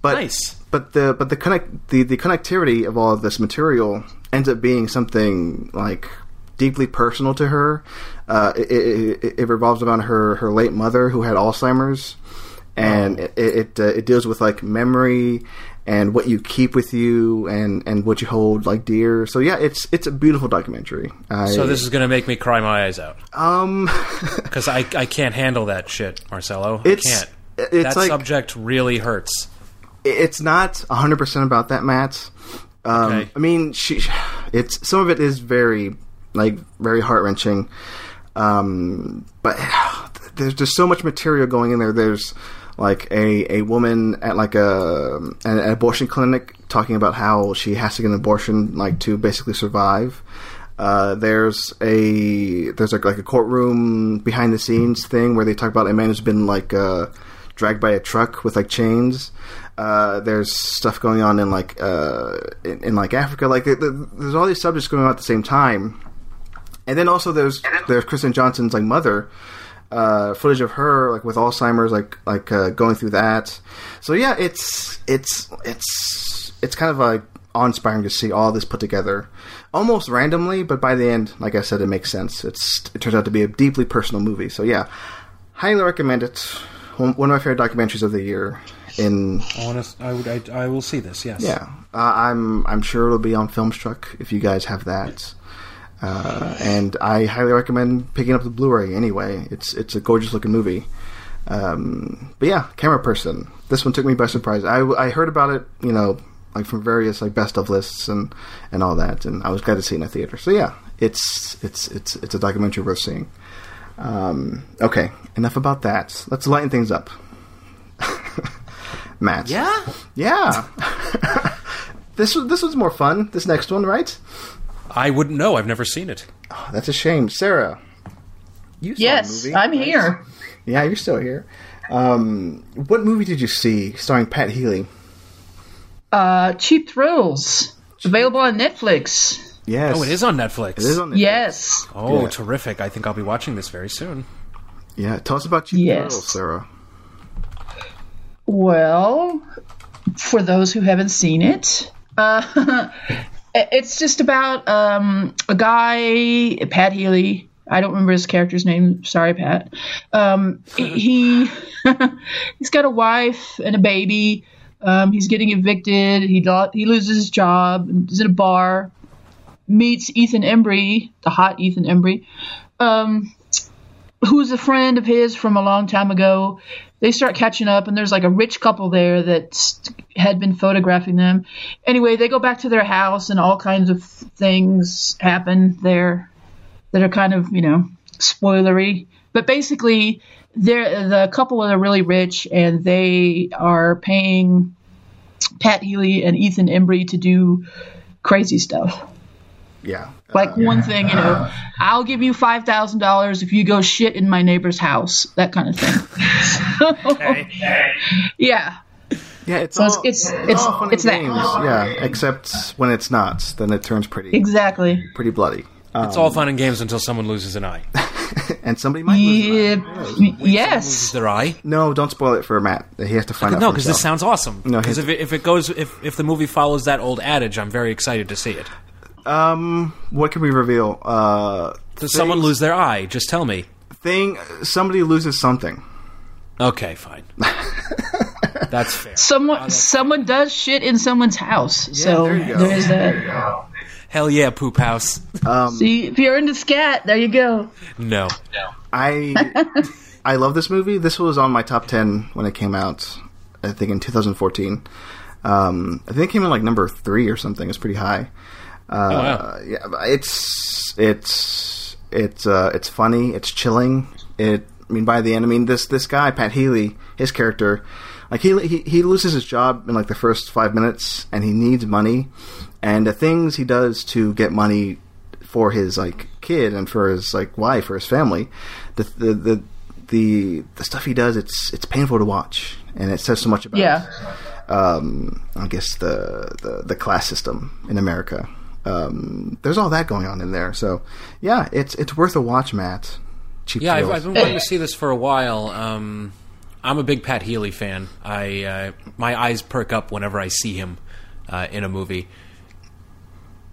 But Nice. but the but the connect the, the connectivity of all of this material ends up being something like deeply personal to her. Uh, it, it, it, revolves around her her late mother who had Alzheimer's, and it it, uh, it deals with like memory and what you keep with you and and what you hold like dear. So yeah, it's it's a beautiful documentary. I, So this is going to make me cry my eyes out um. because I I can't handle that shit, Marcelo. It's- I can't. it's that like- subject really hurts. it's not 100% about that matt um, Okay. i mean she it's some of it is very like very heart-wrenching um, but there's just so much material going in there there's like a, a woman at like a an, abortion clinic talking about how she has to get an abortion like to basically survive uh, there's a there's like, like a courtroom behind the scenes thing where they talk about a man who's been like uh, dragged by a truck with like chains. Uh, there's stuff going on in like uh, in, in like Africa. Like the, the, there's all these subjects going on at the same time, and then also there's there's Kirsten Johnson's like mother, uh, footage of her like with Alzheimer's, like like uh, going through that. So yeah, it's it's it's it's kind of like awe-inspiring to see all this put together, almost randomly, but by the end, like I said, it makes sense. It's it turns out to be a deeply personal movie. So yeah, highly recommend it. One one of my favorite documentaries of the year. In I want to. I would. I, I will see this. Yes. yeah, uh, I'm I'm sure it'll be on Filmstruck if you guys have that. Uh, and I highly recommend picking up the Blu-ray. Anyway, it's it's a gorgeous looking movie. Um, but yeah, Camera Person. This one took me by surprise. I, I heard about it, you know, like from various like best of lists and and all that, and I was glad to see it in a theater. So yeah, it's it's it's it's a documentary worth seeing. Um, okay, enough about that. Let's lighten things up. Matt. Yeah. Yeah. this was this was more fun. This next one, right? I wouldn't know. I've never seen it. Oh, that's a shame, Sarah. You saw the Yes, movie, I'm right? here. Yeah, you're still here. Um, what movie did you see starring Pat Healy? Uh, Cheap Thrills, available on Netflix. Yes. Oh, it is on Netflix. It is on Netflix. Yes. Oh, Good. terrific! I think I'll be watching this very soon. Yeah. Tell us about Cheap Yes. Thrills, Sarah. Well, for those who haven't seen it, uh, it's just about um, a guy, Pat Healy. I don't remember his character's name. Sorry, Pat. Um, he he's got a wife and a baby. Um, he's getting evicted. He lo- he loses his job. He's in a bar. Meets Ethan Embry, the hot Ethan Embry, um, who's a friend of his from a long time ago they start catching up and there's like a rich couple there that had been photographing them. Anyway they go back to their house and all kinds of things happen there that are kind of you know spoilery. But basically they're the couple are really rich and they are paying pat healy and ethan embry to do crazy stuff Yeah. like one thing, you know, I'll give you five thousand dollars if you go shit in my neighbor's house, that kind of thing. yeah, Yeah. It's So it's- all, it's- it's- all fun it's and that. games. Yeah. Except when it's not, then it turns pretty exactly. pretty bloody. Um, It's all fun and games until someone loses an eye. and somebody might lose Yeah, an eye. Loses yes. their eye. No, don't spoil it for Matt. He has to find out. No, because this sounds awesome. No, Because if it, if it goes, if if the movie follows that old adage, I'm very excited to see it. Um, what can we reveal? Uh, Does someone lose their eye? Just tell me. thing? Somebody loses something. Okay, fine. That's fair. Someone someone does shit in someone's house. so there you go. there is that. Hell yeah, poop house. See, if you're into scat, there you go. No. I I love this movie. This was on my top ten when it came out. I think in 2014. Um, I think it came in like number three or something. It's pretty high. Uh, Oh, wow. Yeah, it's it's it's uh, it's funny. It's chilling. It. I mean, by the end, I mean this this guy Pat Healy, his character, like he he he loses his job in like the first five minutes, and he needs money, and the things he does to get money for his like kid and for his like wife or his family, the the the the, the stuff he does, it's it's painful to watch, and it says so much about Yeah. um, I guess the, the the class system in America. Um, there's all that going on in there. So yeah, it's it's worth a watch, Matt. Cheap Yeah, I've, I've been wanting to see this for a while. Um, I'm a big Pat Healy fan. I uh, my eyes perk up whenever I see him uh, in a movie.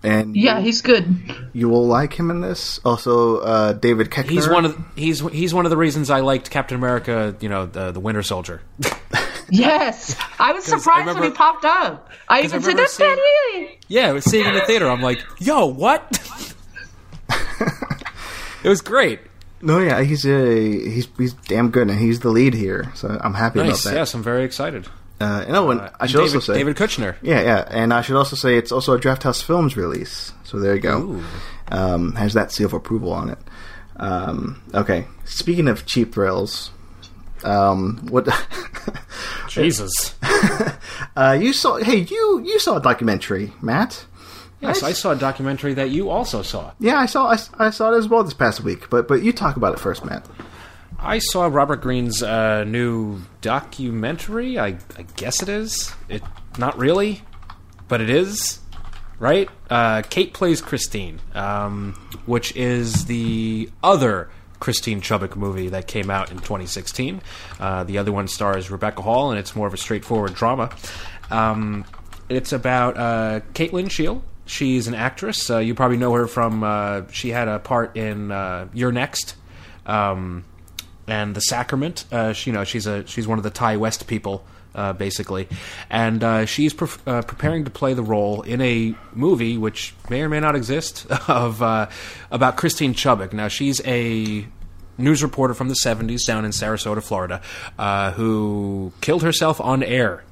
and Yeah, he's good. you will like him in this. Also, uh, David Koechner. He's one of the, he's he's one of the reasons I liked Captain America. You know, the the Winter Soldier. Yes, I was I surprised when he popped up. I even said remember that's seeing- Pat Healy. yeah, I was seeing in the theater. I'm like, yo, what? it was great. no, yeah, he's a he's he's damn good, and he's the lead here. So I'm happy Nice. about that. Yes, I'm very excited. Uh, and oh, and I And should David, also say, David Kushner. yeah, yeah, and I should also say it's also a Drafthouse Films release. So there you go. Um, has that seal of approval on it. Um, okay, speaking of cheap thrills, um, what? Jesus. uh, you saw? Hey, you you saw a documentary, Matt? Yes, I saw a documentary that you also saw. Yeah, I saw I, I saw it as well this past week. But but you talk about it first, Matt. I saw Robert Greene's uh, new documentary. I, I guess it is. It not really, but it is. Right? Uh, Kate plays Christine, um, which is the other Christine Chubbuck movie that came out in 2016. Uh, the other one stars Rebecca Hall, and it's more of a straightforward drama. Um, it's about uh, Kate Lyn Sheil. She's an actress. Uh, you probably know her from. Uh, she had a part in uh, You're Next, um, and The Sacrament. Uh, she, you know, she's a she's one of the Ti West people, uh, basically, and uh, she's pre- uh, preparing to play the role in a movie which may or may not exist of uh, about Christine Chubbuck. Now she's a news reporter from the 70s down in Sarasota, Florida, uh, who killed herself on air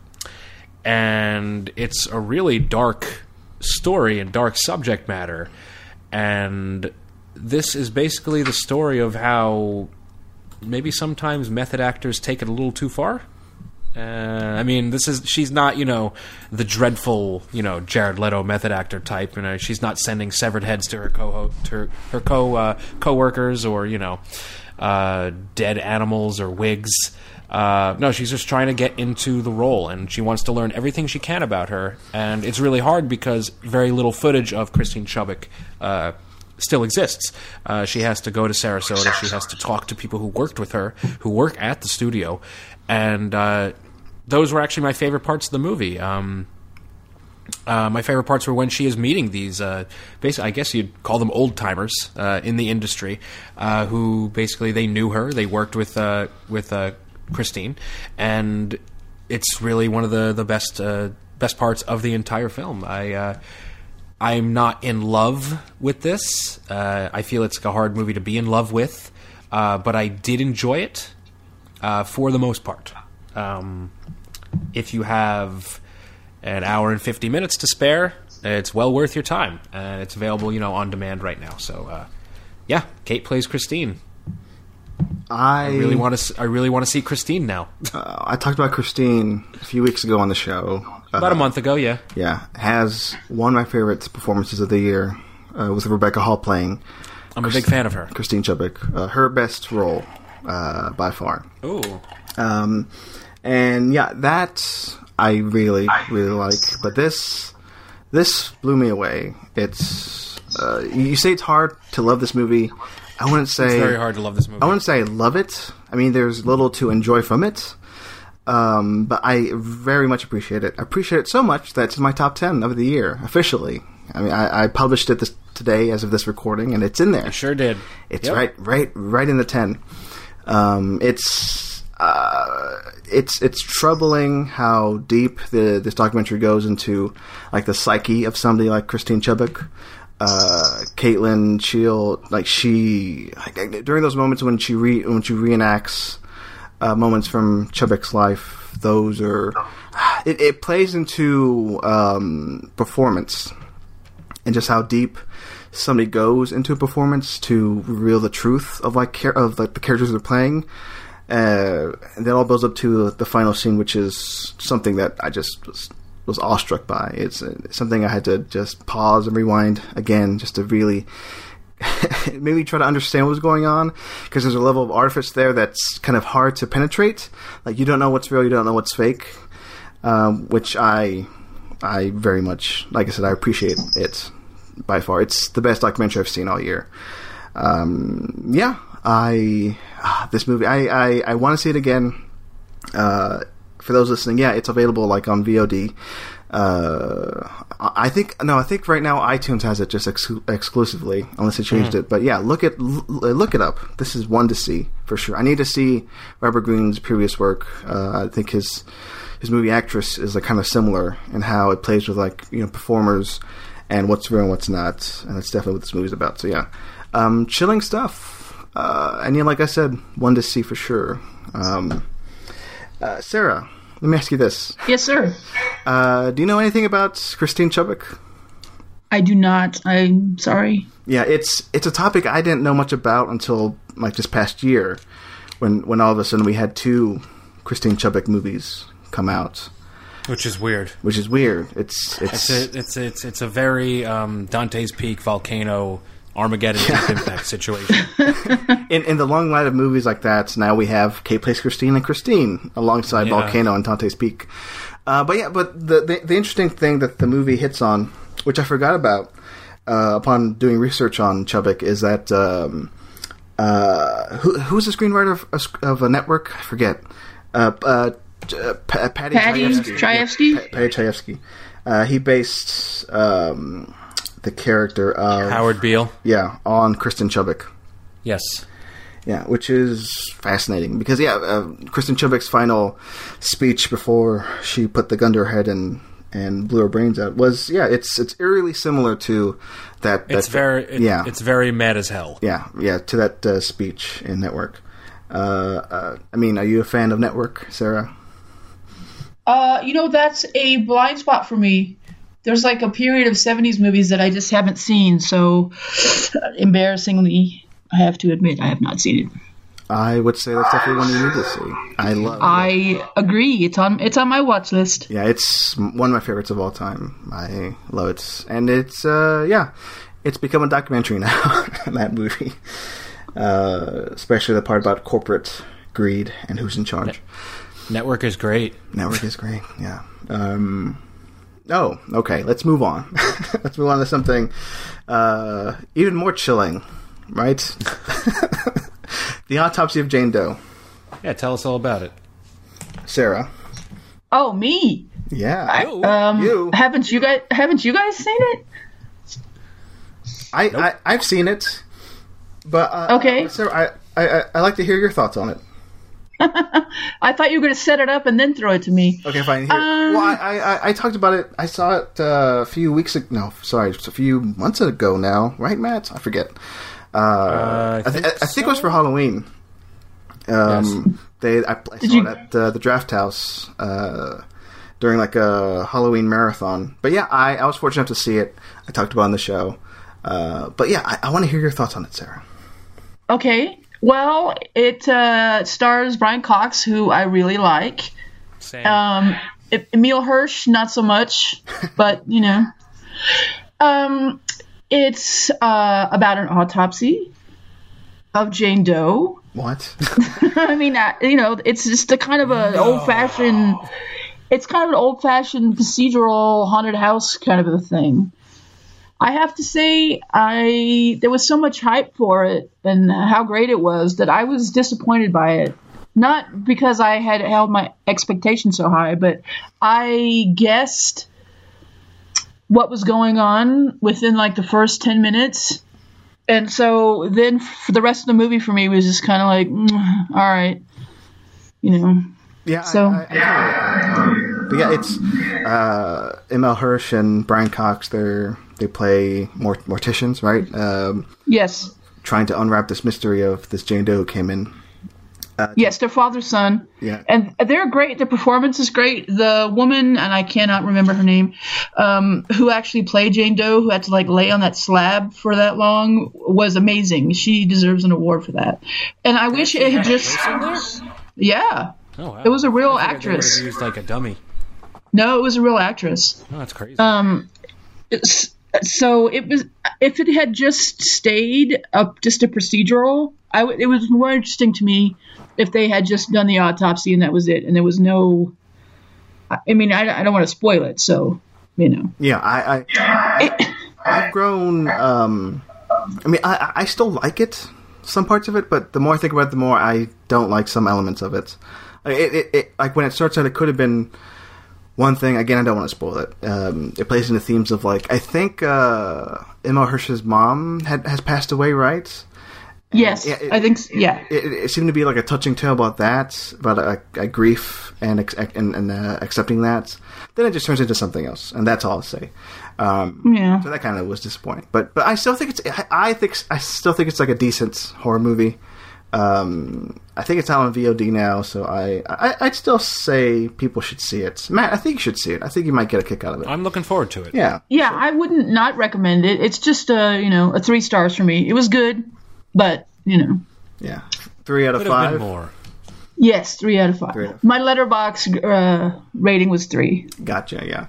and it's a really dark story and dark subject matter. And this is basically the story of how maybe sometimes method actors take it a little too far. Uh, I mean, this is she's not you know the dreadful you know Jared Leto method actor type. You know, she's not sending severed heads to her co to her, co uh, coworkers or you know uh, dead animals or wigs. Uh, no, she's just trying to get into the role, and she wants to learn everything she can about her. And it's really hard because very little footage of Christine Chubbuck uh, still exists. Uh, she has to go to Sarasota. She has to talk to people who worked with her, who work at the studio, and uh, those were actually my favorite parts of the movie. Um, uh, my favorite parts were when she is meeting these, uh, basically, I guess you'd call them old timers uh, in the industry, uh, who basically they knew her, they worked with uh, with uh, Christine, and it's really one of the the best best parts of the entire film. I. I'm not in love with this. I feel it's a hard movie to be in love with, but I did enjoy it for the most part. Um, if you have an hour and 50 minutes to spare, it's well worth your time. And it's available, you know, on demand right now. So, uh, yeah, Kate plays Christine. I, I really want to. I really want to see Christine now. uh, I talked about Christine a few weeks ago on the show. Uh, About a month ago, yeah. Yeah, has one of my favorite performances of the year uh, with Rebecca Hall playing I'm a big fan of her. Christine Chubbuck. Uh, her best role uh, by far. Ooh, Um, and yeah, that I really really like. But this this blew me away. It's uh, you say it's hard to love this movie. I wouldn't say it's very hard to love this movie. I wouldn't say I love it. I mean, there's little to enjoy from it. Um, but I very much appreciate it. I appreciate it so much that it's in my top 10 of the year, officially. I mean, I, I published it this, today as of this recording, and it's in there. I sure did. It's Yep. right, right, right in the 10. Um, it's, uh, it's, it's troubling how deep the, this documentary goes into, like, the psyche of somebody like Christine Chubbuck uh, Kate Lyn Sheil, like she like, during those moments when she re when she reenacts uh, moments from Chubbuck's life, those are it, it plays into um, performance and just how deep somebody goes into a performance to reveal the truth of like of like the characters they're playing. Uh, and that all builds up to the final scene, which is something that I just was was awestruck by. It's uh, something I had to just pause and rewind again, just to really maybe try to understand what was going on, because there's a level of artifice there that's kind of hard to penetrate. Like you don't know what's real, you don't know what's fake, um, which I I very much, like I said, I appreciate it by far. It's the best documentary I've seen all year. Um, yeah, I ah, this movie I I, I want to see it again. Uh, for those listening, yeah, it's available like on VOD. Uh, I think no, I think right now iTunes has it just ex- exclusively, unless they changed it. But yeah, look it l- look it up. This is one to see for sure. I need to see Robert Greene's previous work. Uh, I think his his movie Actress is like kind of similar in how it plays with like you know performers and what's real and what's not, and that's definitely what this movie's about. So yeah, um, chilling stuff. Uh, and yeah, like I said, one to see for sure. Um, uh, Sarah, let me ask you this: Yes, sir. uh, Do you know anything about Christine Chubbuck? I do not. I'm sorry. Yeah, it's it's a topic I didn't know much about until like this past year, when when all of a sudden we had two Christine Chubbuck movies come out, which is weird. which is weird. It's it's, It's a, it's it's it's a very um, Dante's Peak volcano Armageddon Deep impact situation. in in the long line of movies like that. Now we have Kate plays Christine and Christine alongside Yeah. Volcano and Dante's Peak. Uh, but yeah, but the, the the interesting thing that the movie hits on, which I forgot about uh, upon doing research on Chubbuck, is that um, uh, who who's the screenwriter of, of a network? I forget. Uh, uh, uh, P- Paddy, Paddy Chayefsky. Chayefsky? Yeah, Pa- Paddy Chayefsky. Uh, he based um, the character of Howard Beale. yeah on Kristen Chubbuck. Yes. Yeah, which is fascinating because yeah, uh, Kristen Chubbuck's final speech before she put the gun to her head and and blew her brains out was yeah, it's it's eerily similar to that. It's very it, yeah, it's very mad as hell. yeah, yeah, to that uh, speech in Network. Uh, uh, I mean, are you a fan of Network, Sarah? Uh, you know, that's a blind spot for me. There's like a period of 70s movies that I just haven't seen, so embarrassingly, I have to admit I have not seen it. I would say that's definitely one you need to see. I love. It. I agree. It's on it's on my watch list. Yeah, it's one of my favorites of all time. I love it, and it's uh, yeah, it's become a documentary now. that movie, uh, especially the part about corporate greed and who's in charge. Network is great. Network is great. Yeah. Um, oh, okay. Let's move on. let's move on to something uh, even more chilling, right? the autopsy of Jane Doe. Yeah, tell us all about it. Sarah. Oh, me. Yeah. Um, You. haven't you guys haven't you guys seen it? I, I I've seen it, but uh, Okay. Sarah, I, I I- I like to hear your thoughts on it. I thought you were going to set it up and then throw it to me. Okay, fine. Here. Um, well, I, I I talked about it. I saw it uh, a few weeks ago. No, sorry, it's a few months ago now. Right, Matt? I forget. Uh, I I, th- think I think it was for Halloween. Um, they I, I saw you- it at uh, the Drafthouse uh, during like a Halloween marathon. But yeah, I, I was fortunate enough to see it. I talked about it on the show. Uh, but yeah, I, I want to hear your thoughts on it, Sarah. Okay. Well, it uh, stars Brian Cox, who I really like. Same. Um, Emile Hirsch, not so much, but you know. Um, it's uh, about an autopsy of Jane Doe. What? I mean, uh, you know, it's just a kind of an old fashioned. It's kind of an old fashioned procedural haunted house kind of a thing. I have to say, I there was so much hype for it and how great it was that I was disappointed by it. Not because I had held my expectations so high, but I guessed what was going on within like the first 10 minutes. And so then for the rest of the movie for me was just kind of like, mm, all right, you know. Yeah, So- I, I, I agree with that. But yeah, it's uh, Emile Hirsch and Brian Cox. They're they play mort- morticians, right? Um, Yes. trying to unwrap this mystery of this Jane Doe who came in. Yes, their father son. Yeah. And they're great. Their performance is great. The woman, and I cannot remember her name, um, who actually played Jane Doe, who had to like lay on that slab for that long, was amazing. She deserves an award for that. And I wish it had just. Yeah. oh, wow. It was a real I figured they actress. would've used like a dummy. No, it was a real actress. Oh, that's crazy. Um, it's- so it was if it had just stayed up just a procedural, I w- it was more interesting to me if they had just done the autopsy and that was it, and there was no. I I mean, I, I don't want to spoil it, so you know. Yeah, I, I I've grown. Um, I mean, I, I still like it, some parts of it, but the more I think about it, the more I don't like some elements of it. It, it, it like when it starts out, it could have been one thing. Again, I don't want to spoil it. Um, it plays into themes of like I think uh, Emma Hirsch's mom had has passed away, right? Yes, Yeah, it- I think s yeah. it, it seemed to be like a touching tale about that, about a, a grief and and, and uh, accepting that. Then it just turns into something else, and that's all I'll say. Um, Yeah. So that kind of was disappointing, but but I still think it's I, I think I still think it's like a decent horror movie. Um, I think it's out on VOD now, so I, I I'd still say people should see it. Matt, I think you should see it. I think you might get a kick out of it. I'm looking forward to it. yeah, Yeah, I wouldn't not recommend it. It's just a you know a three stars for me. It was good, but you know. yeah. Three out of Could have been five. more. Yes, three out of five. Out of My Letterboxd uh, rating was three. Gotcha. Yeah.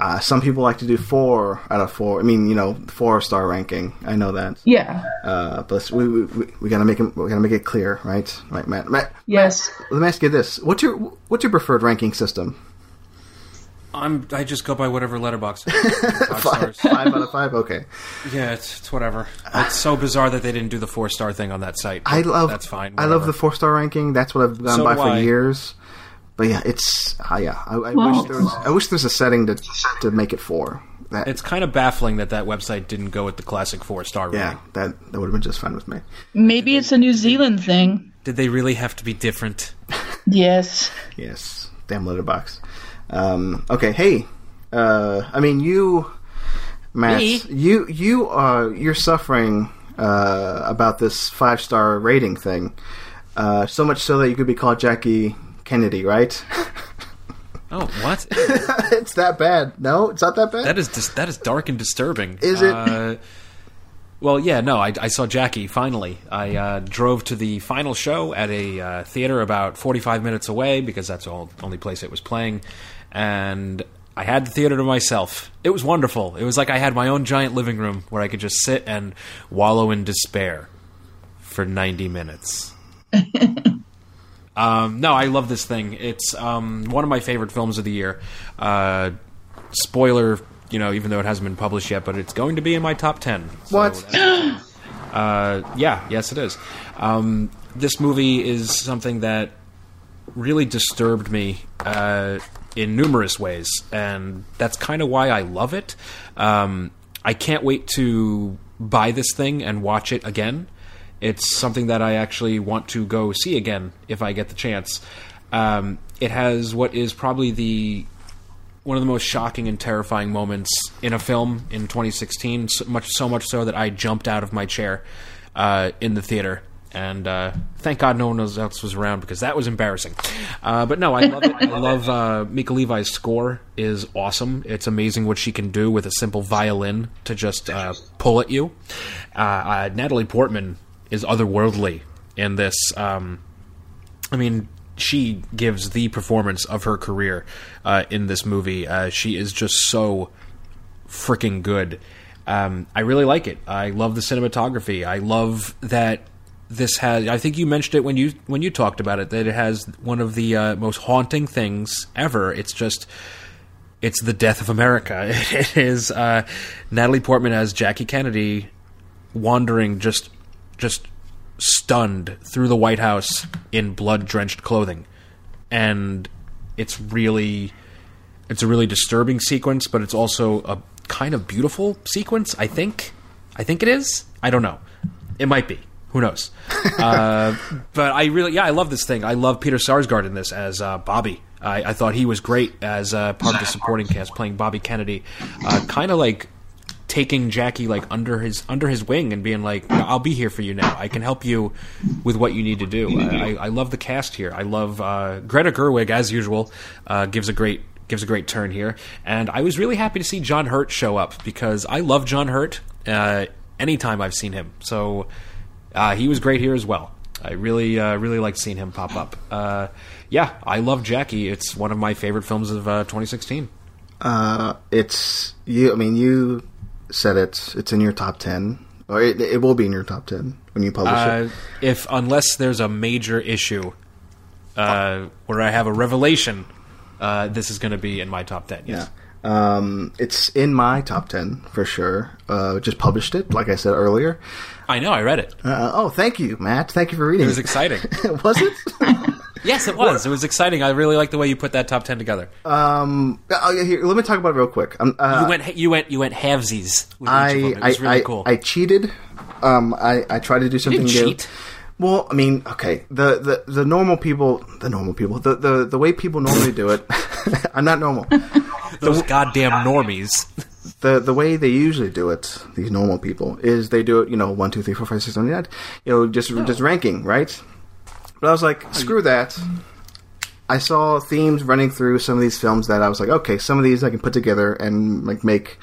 Uh, some people like to do four out of four. I mean, you know, four star ranking. I know that. Yeah. Uh, but we, we, we, we gotta make it we gotta make it clear, right? Right, Matt. Matt, Yes. let me ask you this: what's your what's your preferred ranking system? I'm. I just go by whatever Letterboxd. Five stars. Five out of five. Okay. Yeah, it's, it's whatever. It's so bizarre that they didn't do the four star thing on that site. I love. That's fine. I love the four star ranking. That's what I've gone So by for I. years. But yeah, it's uh, yeah. I, I Well- wish there was. I wish there's a setting to to make it four. That It's kind of baffling that that website didn't go with the classic four star rating. yeah. That that would have been just fine with me. Maybe it's a New Zealand thing. Did they really have to be different? Yes. Yes. Damn Letterboxd. Um, okay. Hey. Uh, I mean you, Matt. Me? You you are you're suffering uh, about this five star rating thing. Uh, so much so that you could be called Jackie Kennedy, right? Oh, what? it's that bad. No, it's not that bad. that is dis- that is dark and disturbing. Is it? Uh, well, yeah, no. I, I saw Jackie finally. I uh, drove to the final show at a uh, theater about forty-five minutes away because that's the only place it was playing, and I had the theater to myself. It was wonderful. It was like I had my own giant living room where I could just sit and wallow in despair for ninety minutes. Um, no, I love this thing. It's um, one of my favorite films of the year. Uh, spoiler, you know, even though it hasn't been published yet, but it's going to be in my top ten. So What? uh, yeah, yes, it is. Um, this movie is something that really disturbed me uh, in numerous ways, and that's kind of why I love it. Um, I can't wait to buy this thing and watch it again. It's something that I actually want to go see again if I get the chance. Um, it has what is probably the one of the most shocking and terrifying moments in a film in 2016. So much so much so that I jumped out of my chair uh, in the theater. And uh, thank God no one else was around because that was embarrassing. Uh, but no, I love it. I love uh, Mika Levi's score is awesome. It's amazing what she can do with a simple violin to just uh, pull at you. Uh, Natalie Portman is otherworldly in this. Um, I mean, she gives the performance of her career uh, in this movie. Uh, she is just so freaking good. Um, I really like it. I love the cinematography. I love that this has. I think you mentioned it when you when you talked about it that it has one of the uh, most haunting things ever. It's just. It's the death of America. It is uh, Natalie Portman as Jackie Kennedy wandering just just stunned through the White House in blood drenched clothing. And it's really it's a really disturbing sequence, but it's also a kind of beautiful sequence, I think. I think it is. I don't know. It might be. Who knows? uh, but I really, yeah, I love this thing. I love Peter Sarsgaard in this as uh, Bobby. I, I thought he was great as uh, part of the supporting cast, playing Bobby Kennedy. Uh, kind of like taking Jackie like under his under his wing and being like, "I'll be here for you now. I can help you with what you need to do." I, I, love the cast here. I love uh, Greta Gerwig as usual. Uh, gives a great gives a great turn here, and I was really happy to see John Hurt show up because I love John Hurt. Uh, anytime I've seen him, so uh, he was great here as well. I really, uh, really liked seeing him pop up. Uh, yeah, I love Jackie. It's one of my favorite films of uh, 2016. Uh, it's you. I mean, you said it's it's in your top ten, or it, it will be in your top ten when you publish Uh, it. if unless there's a major issue uh, where I have a revelation, uh, this is going to be in my top ten. Yeah. Um, it's in my top ten for sure. Uh, just published it, like I said earlier. I know. I read it. Uh, oh, thank you, Matt. Thank you for reading. It was exciting. was it? yes, it was. It was exciting. I really like the way you put that top ten together. um, oh, yeah, here, let me talk about it real quick. Um, uh, you went. You went. You went halvesies. With I. It I, was really I, cool. I cheated. Um, I, I tried to do something new. cheat. Well, I mean, okay, the, the, the normal people, the normal people, the, the, the way people normally do it, I'm not normal. Those goddamn normies. the the way they usually do it, these normal people, is they do it, you know, one, two, three, four, five, six, seven, eight, you know, just just ranking, right? But I was like, screw that. I saw themes running through some of these films that I was like, okay, some of these I can put together and like make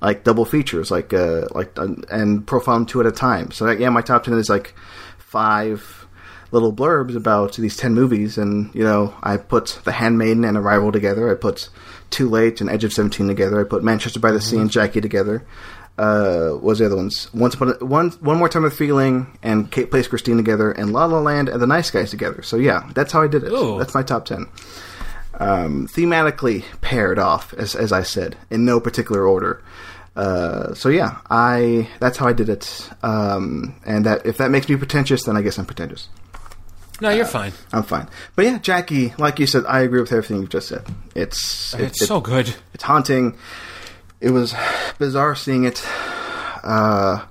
like double features, like uh, like uh, and profile them two at a time. So yeah, my top ten is like five little blurbs about these 10 movies and you know i put the handmaiden and arrival together i put too late and edge of 17 together i put manchester by the sea and jackie together uh what was the other ones once upon a, one one more time with feeling and kate plays christine together and la la land and the nice guys together so yeah that's how i did it Ooh. that's my top 10 um, thematically paired off, as as I said, in no particular order. Uh, so yeah, I that's how I did it. Um, and that if that makes me pretentious, then I guess I'm pretentious. No, you're fine. I'm fine. But yeah, Jackie, like you said, I agree with everything you've just said. It's it- It's it- so good. it's haunting. It was bizarre seeing it, uh,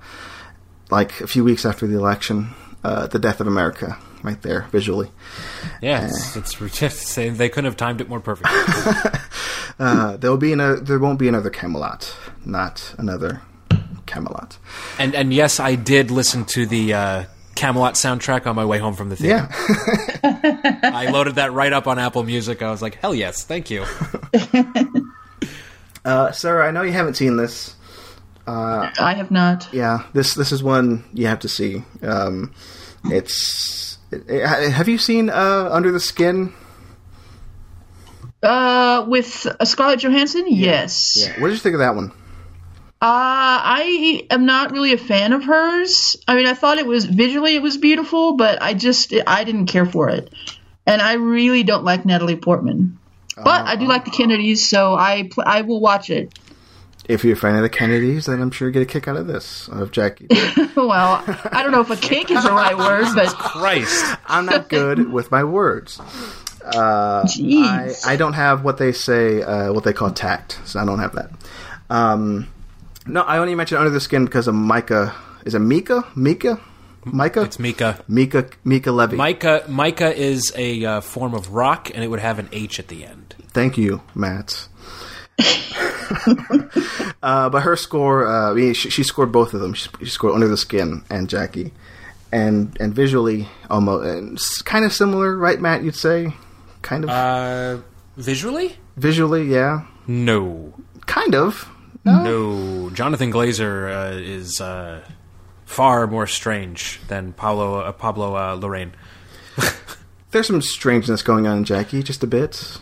like a few weeks after the election, uh, the death of America, right there visually. Yeah, it's, it's just they couldn't have timed it more perfectly. Uh, there'll be another. There won't be another Camelot. Not another Camelot. and and yes, I did listen to the uh, Camelot soundtrack on my way home from the theater. Yeah, I loaded that right up on Apple Music. I was like, hell yes, thank you. Uh, Sarah, I know you haven't seen this. I have not. Yeah, this this is one you have to see. Um, it's. It, it- have you seen uh, Under the Skin? Uh, with uh, Scarlett Johansson, yes. Yeah. What did you think of that one? Uh, I am not really a fan of hers. I mean, I thought it was visually it was beautiful, but I just I didn't care for it, and I really don't like Natalie Portman. But I do like the Kennedys, so I pl- I will watch it. If you're a fan of the Kennedys, then I'm sure you get a kick out of this of Jackie. well, I don't know if a kick is the right word, but Christ. I'm not good with my words. I, jeez. I don't have what they say, uh, what they call tact, so I don't have that. Um, no, I only mentioned Under the Skin because of Micah. Is it Mika? Mika? Micah? It's Mika. Mika. Mika Levi. Micah Micah is a uh, form of rock, and it would have an H at the end. Thank you, Matt. uh, but her score, uh, I mean, she, she scored both of them. She, she scored Under the Skin and Jackie, and and visually almost and kind of similar, right, Matt? You'd say, kind of Uh, visually, visually, yeah, no, kind of. no. Jonathan Glazer uh, is uh, far more strange than Pablo uh, Pablo uh, Larraín. There's some strangeness going on in Jackie, just a bit,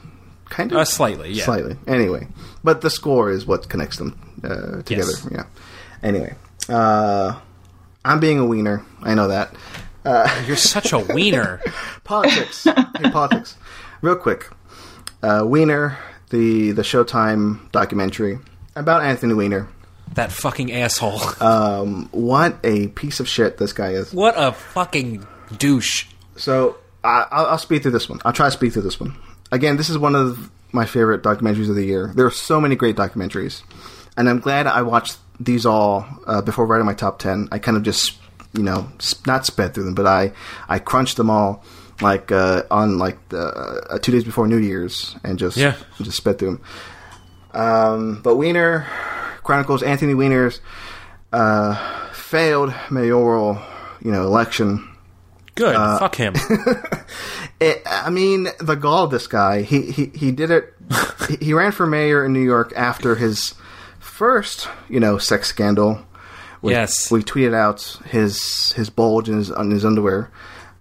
kind of, Uh, slightly, yeah. slightly. Anyway, but the score is what connects them uh, together. Yes. Yeah. Anyway, uh, I'm being a wiener. I know that. You're such a wiener. Politics. hey, politics. Real quick. Uh, Weiner, the the Showtime documentary about Anthony Weiner. That fucking asshole. Um, what a piece of shit this guy is. what a fucking douche. So I, I'll, I'll speed through this one. I'll try to speed through this one. Again, this is one of my favorite documentaries of the year. There are so many great documentaries, and I'm glad I watched these all uh, before writing my top ten. I kind of just, you know, not sped through them, but I I crunched them all like uh, on like the, uh, two days before New Year's, and just Yeah. just sped through them. Um, but Weiner chronicles Anthony Weiner's uh, failed mayoral, you know, election. Good. Uh, Fuck him. It, I mean, the gall of this guy. He he, he did it. he, ran for mayor in New York after his first, you know, sex scandal. We, Yes. we tweeted out his his bulge in his on his underwear.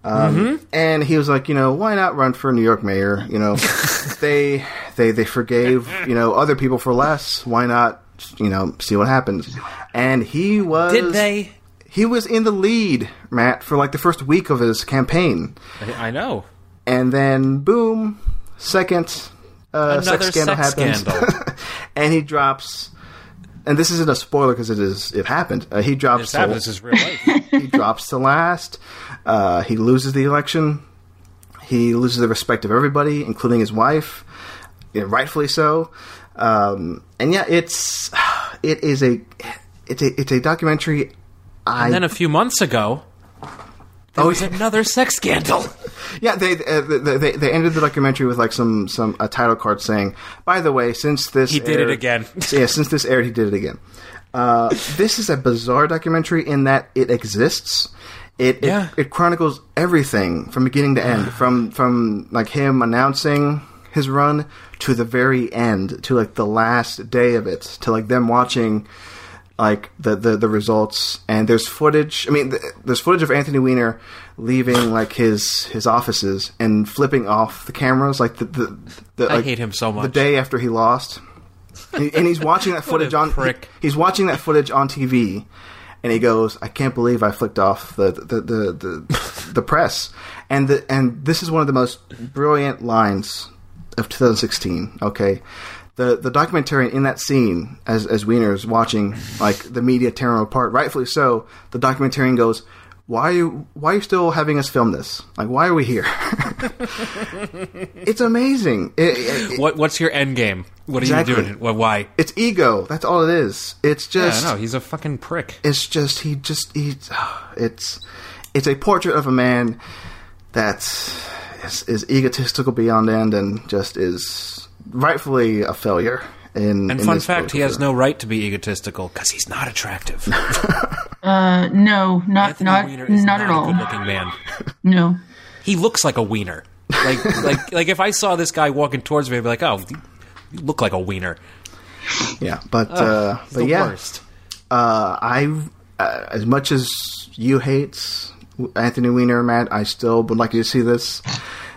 Um, And he was like, you know, why not run for New York mayor? You know, they they they forgave you know other people for less. Why not? You know, see what happens. And he was Did they? he was in the lead, Matt, for like the first week of his campaign I I know. and then boom, second uh, Another sex scandal sex happens, scandal. and he drops. And this isn't a spoiler because it is. It happened. Uh, he drops. This to. This is real life. he drops to last. Uh, he loses the election. He loses the respect of everybody, including his wife, yeah, rightfully so. Um, and yeah, it's it is a it's a it's a documentary. I And then a few months ago, there Oh, was another sex scandal. Yeah, they, uh, they they they ended the documentary with like some some a title card saying, "By the way, since this He did it again. yeah, since this aired, he did it again. Uh, this is a bizarre documentary in that it exists. It Yeah. it, it chronicles everything from beginning to end, from from like him announcing his run to the very end, to like the last day of it, to like them watching like the, the, the results and there's footage i mean th- there's footage of anthony weiner leaving like his his offices and flipping off the cameras like the, the, the I like, hate him so much. the day after he lost and, and he's watching that footage on prick. he's watching that footage on tv and he goes i can't believe i flicked off the the the, the, the press and the and this is one of the most brilliant lines of 2016. Okay, the the documentarian in that scene, as as Weiner's watching like the media tearing him apart, rightfully so. The documentarian goes, "Why are you why are you still having us film this? Like, why are we here?" it's amazing. It- it- What What's your end game? What are Exactly. you doing? Well, why? it's ego. That's all it is. It's Yeah, just no, he's a fucking prick. it's just he just he it's it's a portrait of a man that is, is egotistical beyond end and just is rightfully a failure in And in fun fact, he has no right to be egotistical because he's not attractive. Uh, no, not Anthony not Weiner is not not at a all. good-looking man. No. He looks like a wiener. Like, like, like if I saw this guy walking towards me, I'd be like, "Oh, you look like a wiener." yeah but uh He's but the yeah worst. uh I uh, as much as you hate Anthony Weiner Matt I still would like you to see this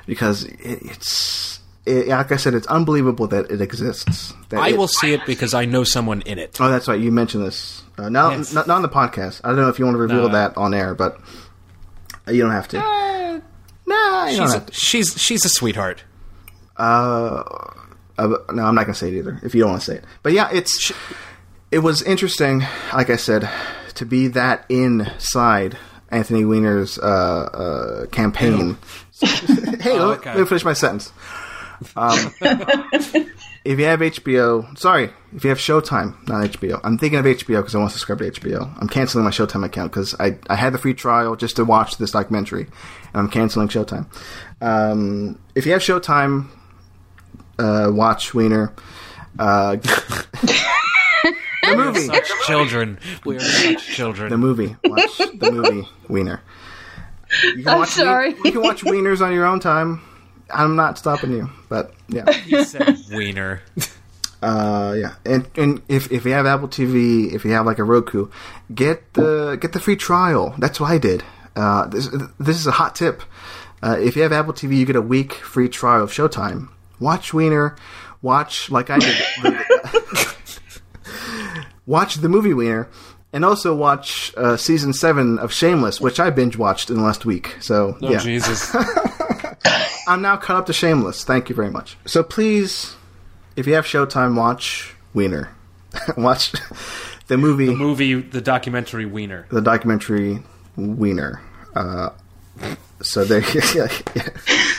because it, it's it, like I said it's unbelievable that it exists that I it- will see it because I know someone in it. Oh, that's right. You mentioned this. Uh, not, Yes. not not on the podcast. I don't know if you want to reveal No. that on air, but uh, you don't have to. no, you don't She's have to. she's she's a sweetheart. Uh, uh, no, I'm not gonna say it either. If you don't want to say it, but yeah, it's it was interesting. Like I said, to be that inside Anthony Weiner's uh, uh, campaign. hey, Oh, let, okay. let me finish my sentence. Um, if you have HBO, sorry, if you have Showtime, not HBO. I'm thinking of HBO because I want to subscribe to HBO. I'm canceling my Showtime account because I, I had the free trial just to watch this documentary, and I'm canceling Showtime. Um, if you have Showtime, uh, watch Weiner. Uh, the movie, Such children. We are such children. the movie. Watch the movie Weiner. You can I'm watch sorry. You can watch Wieners on your own time. I'm not stopping you, but yeah. He said wiener. Uh, yeah, and and if if you have Apple TV, if you have like a Roku, get the get the free trial. That's what I did. Uh, this this is a hot tip. Uh, if you have Apple TV, you get a week free trial of Showtime. Watch Weiner. Watch like I did. watch the movie Weiner, and also watch uh, season seven of Shameless, which I binge watched in the last week. So Oh yeah, Jesus! I'm now caught up to Shameless. Thank you very much. So please, if you have Showtime, watch Weiner. watch the movie, Movie, the documentary Weiner. the documentary Weiner. Uh, so there. yeah, yeah.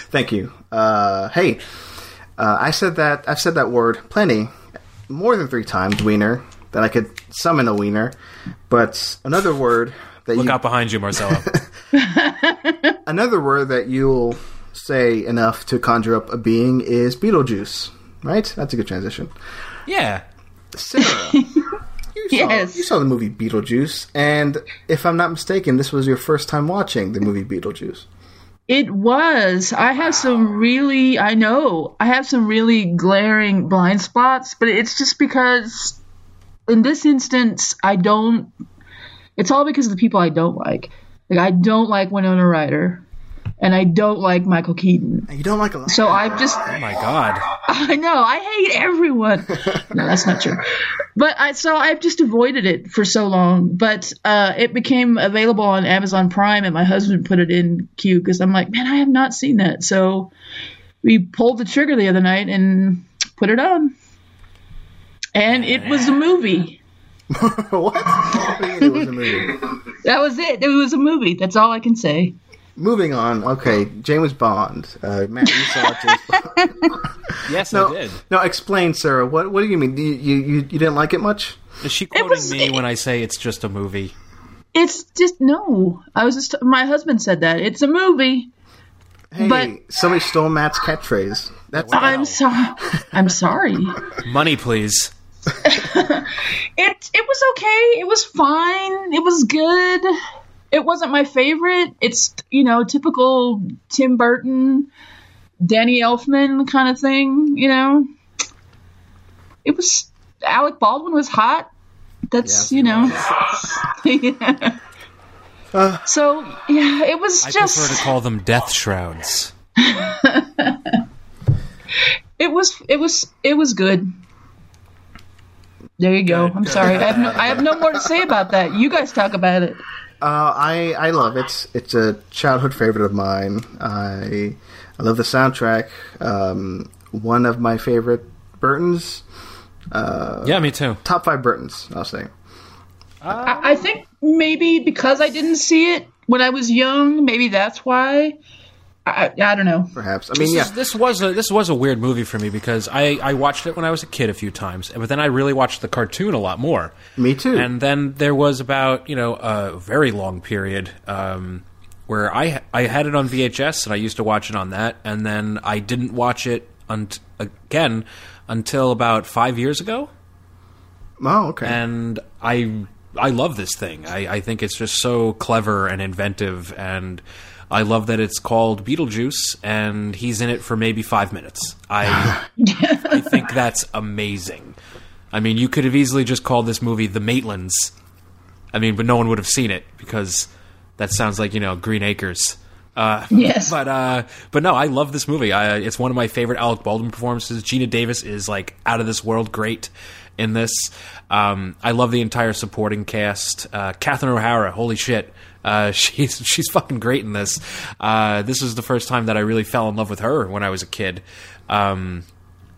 Thank you. Uh, hey, uh, I said that. I've said that word plenty, more than three times. Wiener. That I could summon a wiener, but another word that Look you out behind you, Marcelo. another word that you'll say enough to conjure up a being is Beetlejuice. Right? That's a good transition. yeah. Sarah, you saw, Yes. you saw the movie Beetlejuice, and if I'm not mistaken, this was your first time watching the movie Beetlejuice. It was. I have some really, I know, I have some really glaring blind spots, but it's just because in this instance, I don't, it's all because of the people I don't like. Like, I don't like Winona Ryder, and I don't like Michael Keaton. You don't like a lot. So I've just, Oh my God. I know, I hate everyone. no, that's not true. But I, so I've just avoided it for so long. But uh, it became available on Amazon Prime, and my husband put it in queue because I'm like, man, I have not seen that. So we pulled the trigger the other night and put it on. And it was a movie. what? What do you mean it was a movie? That was it. It was a movie. That's all I can say. Moving on. Okay, James Bond. Uh, Matt, you saw James Bond. Yes, No, I did. no. Explain, Sarah. What What do you mean? You you, you, you didn't like it much? Is she quoting was- me when I say it's just a movie? It's just no. I was just my husband said that it's a movie. Hey, But- somebody stole Matt's catchphrase. That's I'm sorry. I'm sorry. Money, please. It it was okay. It was fine. It was good. It wasn't my favorite. It's you know typical Tim Burton, Danny Elfman kind of thing. You know, it was Alec Baldwin was hot. That's Yes, you know. Yeah. Uh. so yeah, it was I just prefer to call them death shrouds. it was it was it was good. There you go. Good, I'm good. sorry. I have no I have no more to say about that. You guys talk about it. Uh, I I love it. It's a childhood favorite of mine. I I love the soundtrack. Um, one of my favorite Burtons. yeah, me too. Top five Burtons, I'll say. I, I think maybe because I didn't see it when I was young, maybe that's why. I, I don't know. Perhaps. I mean, This, yeah. is, this was a this was a weird movie for me because I, I watched it when I was a kid a few times, but then I really watched the cartoon a lot more. Me too. And then there was about you know a very long period um, where I I had it on VHS and I used to watch it on that, and then I didn't watch it un- again until about five years ago, oh, okay. and I I love this thing. I, I think it's just so clever and inventive, and I love that it's called Beetlejuice, and he's in it for maybe five minutes. I I think that's amazing. I mean, you could have easily just called this movie The Maitlands. I mean, but no one would have seen it because that sounds like you know Green Acres. Uh, Yes. but uh, but no, I love this movie. I, it's one of my favorite Alec Baldwin performances. Geena Davis is like out of this world great in this. Um, I love the entire supporting cast. Uh, Catherine O'Hara, holy shit, uh, she's she's fucking great in this. Uh, this is the first time that I really fell in love with her when I was a kid. Um,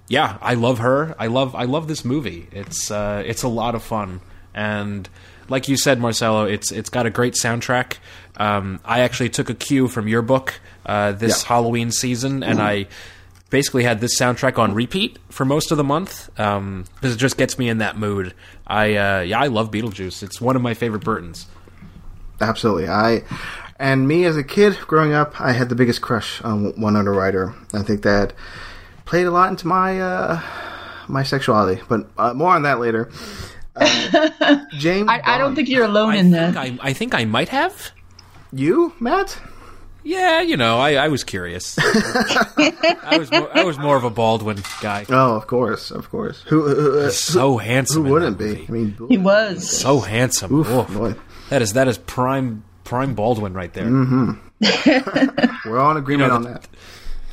yeah, I love her. I love I love this movie. It's uh, it's a lot of fun, and like you said, Marcelo, it's it's got a great soundtrack. Um, I actually took a cue from your book uh, this Yeah. Halloween season, and I basically had this soundtrack on repeat for most of the month because it just gets me in that mood. I uh, yeah, I love Beetlejuice. It's one of my favorite Burtons. Absolutely. I and me as a kid growing up, I had the biggest crush on Winona Ryder. I think that played a lot into my uh, my sexuality, but uh, more on that later. Uh, James, I, I don't think you're alone I in that. I, I think I might have. you, Matt. Yeah, you know, I, I was curious. I was more, I was more of a Baldwin guy. Oh, of course, of course. Who who, uh, So handsome. who wouldn't be? I mean, He was. so handsome. Oof, Oof. boy. That is that is prime prime Baldwin right there. we're all in agreement You know, on the- that.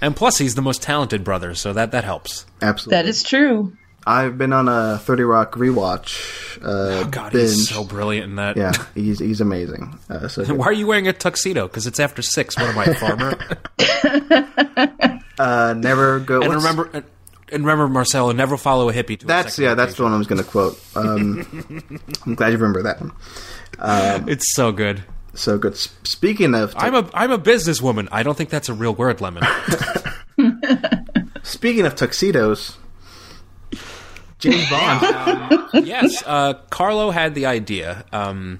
And plus, he's the most talented brother, so that that helps. Absolutely. That is true. I've been on a Thirty Rock rewatch. Uh, Oh God, binge. he's so brilliant in that. yeah, he's he's amazing. Uh, so. Why are you wearing a tuxedo? Because it's after six. What am I, a farmer? uh, never go. and what's- remember, and, and remember, Marcelo, never follow a hippie to. That's a sexual yeah, that's the one I was going to quote. Um, I'm glad you remember that one. location. It's so good. So good. S- Speaking of I'm a I'm a businesswoman. I don't think that's a real word, Lemon. speaking of tuxedos, James Bond. yes, uh, Carlo had the idea um,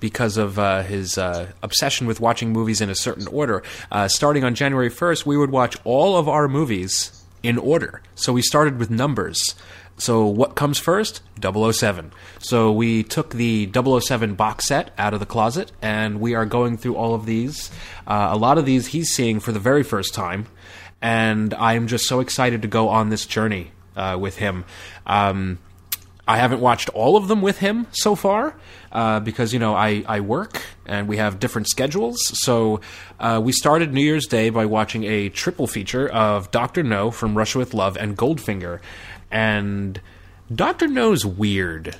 because of uh, his uh, obsession with watching movies in a certain order. Uh, starting on January 1st, we would watch all of our movies in order. So we started with numbers. So what comes first? 007. So we took the 007 box set out of the closet, and we are going through all of these. Uh, a lot of these he's seeing for the very first time, and I'm just so excited to go on this journey uh, with him. Um, I haven't watched all of them with him so far uh, because you know I, I work and we have different schedules. So uh, we started New Year's Day by watching a triple feature of Doctor No from Russia with Love and Goldfinger, and Doctor No's weird.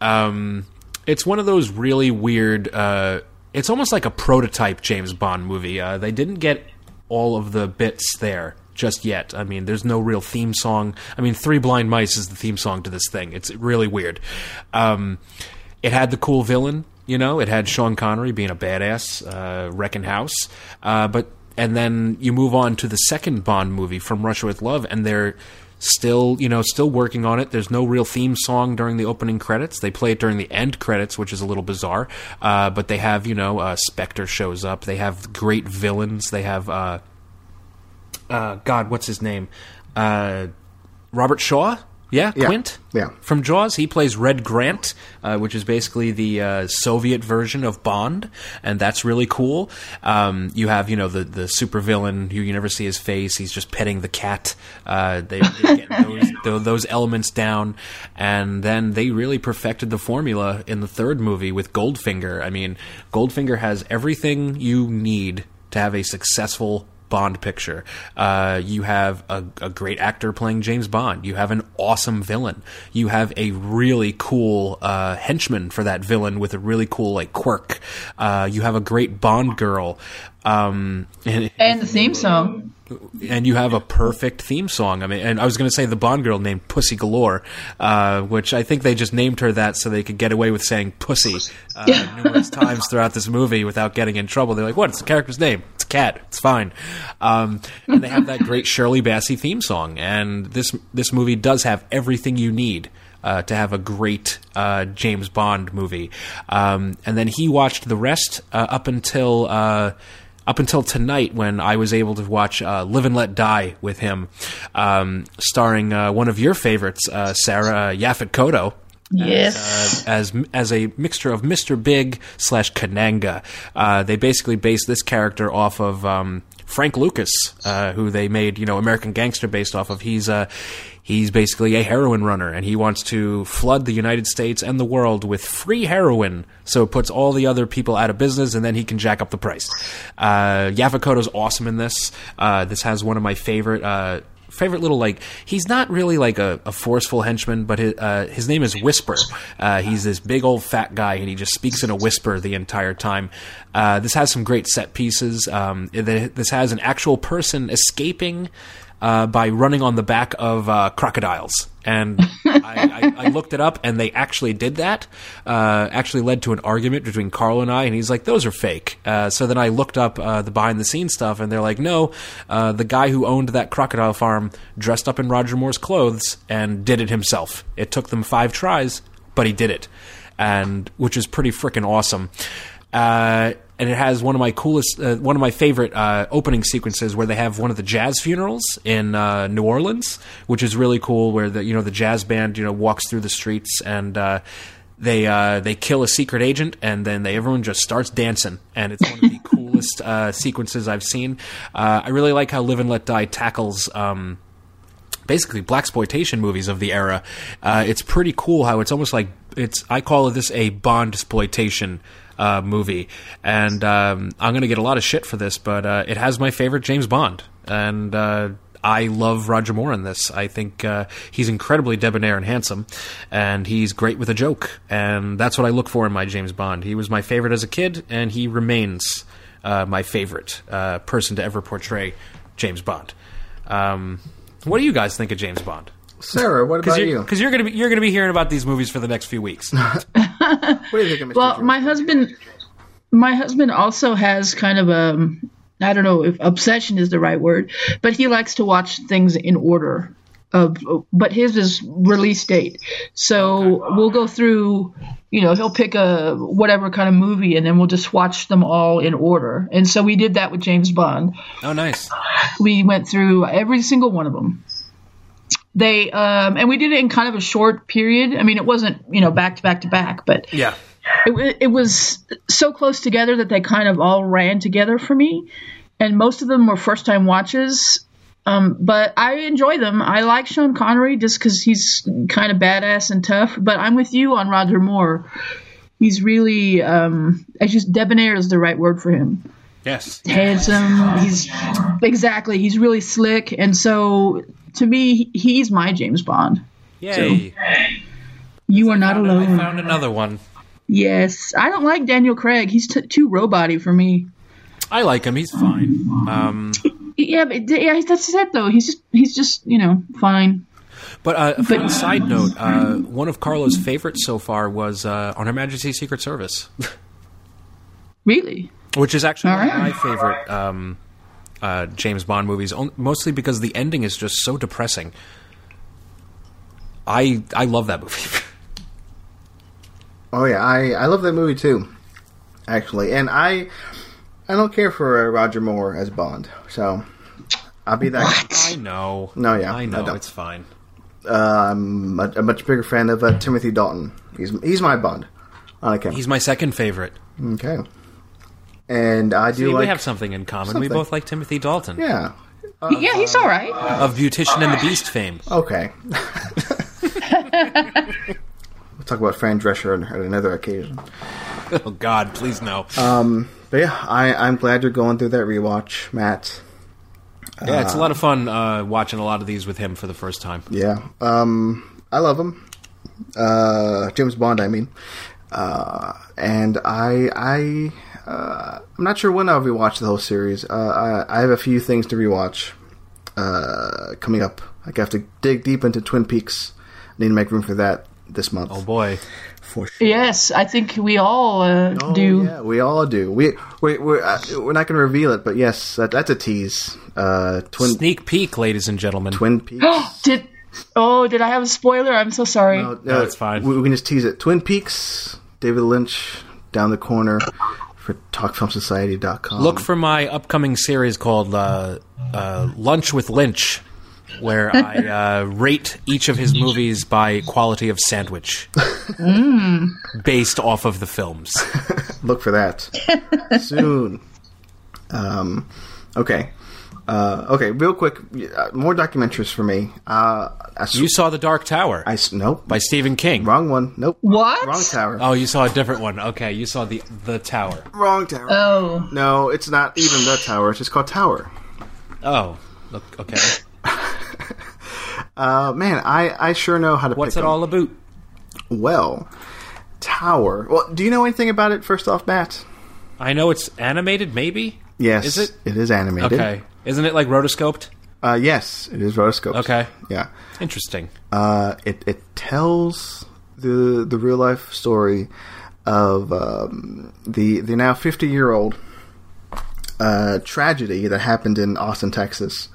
Um, it's one of those really weird. Uh, it's almost like a prototype James Bond movie. Uh, they didn't get all of the bits there just yet. I mean, there's no real theme song. I mean, Three Blind Mice is the theme song to this thing. It's really weird. Um, it had the cool villain, you know. It had Sean Connery being a badass, uh, wrecking house. Uh, but and then you move on to the second Bond movie from Russia with Love, and they're still you know still working on it. There's no real theme song during the opening credits. They play it during the end credits which is a little bizarre. Uh, but they have you know uh, spectre shows up. They have great villains. They have uh, uh, god what's his name? Uh, robert shaw yeah, Yeah. quint? Yeah. from jaws he plays red grant uh, which is basically the uh, soviet version of bond and that's really cool. Um, you have you know the, the supervillain who you never see his face. He's just petting the cat. Uh, they, they get those, tho- those elements down and then they really perfected the formula in the third movie with goldfinger. I mean goldfinger has everything you need to have a successful Bond picture. Uh, you have a, a great actor playing James Bond. You have an awesome villain. You have a really cool uh, henchman for that villain with a really cool like quirk. Uh, you have a great Bond girl. Um, and, And the theme song. And you have a perfect theme song. I mean, and I was going to say the Bond girl named Pussy Galore, uh, which I think they just named her that so they could get away with saying pussy uh, numerous times throughout this movie without getting in trouble. They're like, "What? It's the character's name. It's a cat. It's fine." Um, and they have that great Shirley Bassey theme song, and this this movie does have everything you need. Uh, to have a great uh, James Bond movie, um, and then he watched the rest uh, up until uh, up until tonight when I was able to watch uh, Live and Let Die with him, um, starring uh, one of your favorites, uh, Sarah uh, Kotto. Kotto. Yes. Uh, as as a mixture of Mr. Big slash Kananga, uh, they basically based this character off of um, Frank Lucas, uh, who they made you know American Gangster based off of. He's uh, he's basically a heroin runner, and he wants to flood the United States and the world with free heroin, so it puts all the other people out of business, and then he can jack up the price. Uh, Yaphet Kotto's awesome in this. Uh, this has one of my favorite. Uh, favorite little like he's not really like a, a forceful henchman but his, uh, his name is whisper uh, he's this big old fat guy and he just speaks in a whisper the entire time uh, this has some great set pieces um, this has an actual person escaping uh, by running on the back of uh, crocodiles. And I, I, I looked it up, and they actually did that. Uh, actually led to an argument between Carl and I, and he's like, "Those are fake." Uh, so then I looked up uh, the behind the scenes stuff, and they're like, "No, uh, the guy who owned that crocodile farm dressed up in Roger Moore's clothes and did it himself. It took them five tries, but he did it, and which is pretty freaking awesome." And it has one of my coolest, uh, one of my favorite uh, opening sequences where they have one of the jazz funerals in uh, New Orleans, which is really cool. Where the you know the jazz band you know walks through the streets and uh, they uh, they kill a secret agent and then they everyone just starts dancing and it's one of the coolest uh, sequences I've seen. Uh, I really like how Live and Let Die tackles. Um, basically blaxploitation movies of the era. Uh, it's pretty cool how it's almost like it's. I call this a Bond exploitation uh, movie, and um, I'm going to get a lot of shit for this, but uh, it has my favorite James Bond, and. Uh, I love Roger Moore in this. I think uh, he's incredibly debonair and handsome, and he's great with a joke. And that's what I look for in my James Bond. He was my favorite as a kid, and he remains uh, my favorite uh, person to ever portray James Bond. Um, what do you guys think of James Bond? Sarah, what about Because you're, you? 'cause you're gonna be you're gonna be hearing about these movies for the next few weeks. What do you think of Mr. Well, Jones? my husband, my husband also has kind of a, I don't know if obsession is the right word, but he likes to watch things in order. Of, but his is release date, so we'll go through. You know, he'll pick a whatever kind of movie, and then we'll just watch them all in order. And so we did that with James Bond. oh, nice. We went through every single one of them. They um, and we did it in kind of a short period. I mean, it wasn't you know back to back to back, but Yeah. it, it was so close together that they kind of all ran together for me. And most of them were first time watches. Um, but i enjoy them. I like sean connery just because he's kind of badass and tough but i'm with you on roger moore. He's really um, I just debonair is the right word for him. Yes. handsome. He's exactly. He's really slick. And so to me he's my james bond Yay. you are not alone. I found another one. yes i don't like daniel craig he's t- too robot for me I like him. He's fine. Um, Yeah, but yeah, that's it though. He's just he's just you know fine. but uh, a fun side note: uh, one of Carlo's favorites so far was uh, on Her Majesty's Secret Service, Really? which is actually All one of right. my favorite um, uh, James Bond movies. Mostly because the ending is just so depressing. I I love that movie. Oh yeah, I I love that movie too, actually, and I I don't care for uh, Roger Moore as Bond, so I'll be that. I know. No, yeah, I I know. don't. it's fine. Uh, I'm a, a much bigger fan of uh, Timothy Dalton. He's he's my Bond. I like him. He's my second favorite. okay, and I do See, like we have something in common. We both like Timothy Dalton yeah. yeah, he's all right. of Beautician and the Beast fame. Okay. we'll talk about Fran Drescher at another occasion. Oh God, please no. But yeah, I, I'm glad you're going through that rewatch, Matt. Yeah, it's a lot of fun uh, watching a lot of these with him for the first time. Yeah, um, I love him. Uh, James Bond, I mean, uh, and I, I, uh, I'm not sure when I'll rewatch the whole series. Uh, I, I have a few things to rewatch uh, coming up. Like I have to dig deep into Twin Peaks. I need to make room for that this month. Oh boy, for sure. Yes, I think we all uh, Oh, do. Yeah, we all do. We we we're, uh, we're not going to reveal it, but yes, that, that's a tease. Uh, Twin sneak peek, ladies and gentlemen. Twin Peaks. Did oh, did I have a spoiler? I'm so sorry. No, No, it's fine. We, we can just tease it. Twin Peaks, David Lynch, down the corner for TalkFilmSociety.com. Look for my upcoming series called uh, uh, Lunch with Lynch, where I uh, rate each of his movies by quality of sandwich, based off of the films. look for that soon. Um, okay. Uh, okay, real quick, uh, more documentaries for me. Uh, I, s- You saw The Dark Tower I s- nope, by Stephen King. wrong one. Nope. What? Wrong tower. Oh, you saw a different one. Okay, you saw the the Tower. Wrong tower. Oh, no, it's not even the tower. It's just called Tower. Oh, look, okay. Uh, man, I, I sure know how to What's pick it 'em. all about? Well, Tower. Well, do you know anything about it? First off, Matt. I know it's animated. Maybe. Yes, Is it? It is animated. Okay. Isn't it like rotoscoped? Uh, yes, it is rotoscoped. Okay. Yeah. Interesting. Uh, it it tells the the real life story of um, the the now fifty year old uh, tragedy that happened in Austin, Texas,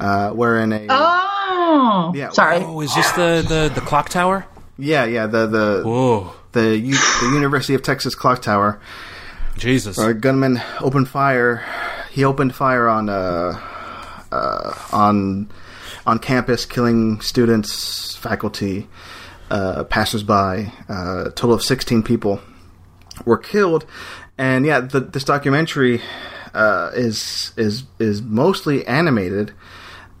uh, wherein a oh, Yeah, Sorry. Oh, is this the the, the clock tower? yeah yeah the the Whoa, the, U- the University of Texas clock tower Jesus. a gunman opened fire. He opened fire on uh, uh, on on campus, killing students, faculty, uh, passersby. Uh, a total of sixteen people were killed, and yeah, the, this documentary uh, is is is mostly animated.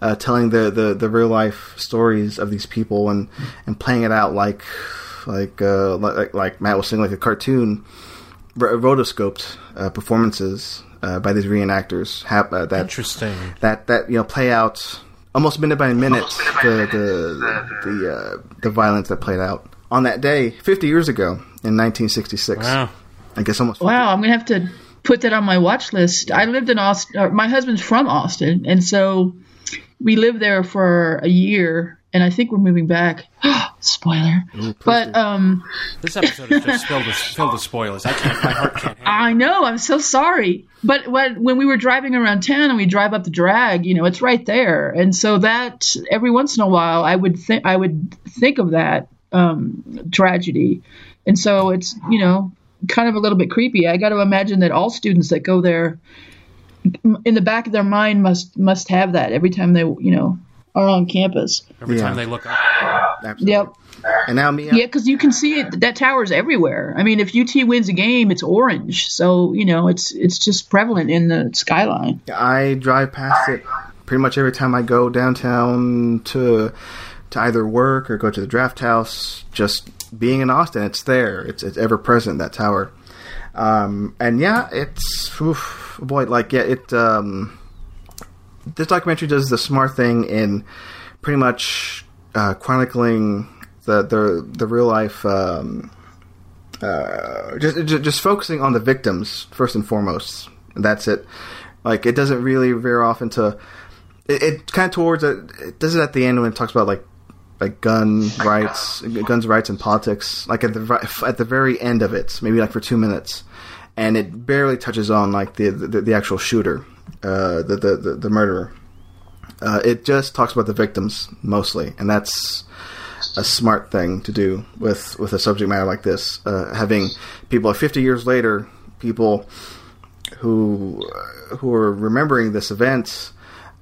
Uh, telling the, the, the real life stories of these people and, and playing it out like like uh, like like Matt was saying like a cartoon ro- rotoscoped performances uh, by these reenactors hap- uh, that Interesting. that that you know play out almost minute by minute the the the uh, the violence that played out on that day 50 years ago in 1966. Wow. I guess almost. 50. Wow, I'm gonna have to put that on my watch list. I lived in Austin. Or my husband's from Austin, and so we lived there for a year. And I think we're moving back. Spoiler. But um, This episode is just filled with filled with spoilers. I can't. My heart can't handle. I know. I'm so sorry. But when when we were driving around town and we drive up the drag, you know, it's right there. And so that every once in a while, I would think I would think of that um, tragedy. And so it's you know kind of a little bit creepy. I got to imagine that all students that go there, in the back of their mind, must must have that every time they you know are on campus. Every Yeah. time they look up. Absolutely. Yep. And now me. Yeah, because you can see it. That tower's everywhere. I mean, if UT wins a game, it's orange. So you know, it's it's just prevalent in the skyline. I drive past it pretty much every time I go downtown to to either work or go to the Drafthouse. Just being in Austin, it's there. It's it's ever present that tower. Um, and yeah, it's oof, boy, like yeah, it. Um, this documentary does the smart thing in pretty much uh, chronicling the the the real life. Um, uh, just, just focusing on the victims first and foremost. That's it. Like it doesn't really veer off into it. it kind of towards it. It does it at the end when it talks about like like gun rights, guns rights and politics. Like at the at the very end of it, maybe like for two minutes, and it barely touches on like the the, the actual shooter, uh, the, the the the murderer. Uh, it just talks about the victims mostly, and that's a smart thing to do with with a subject matter like this. Uh, having people 50 years later, people who uh, who are remembering this event,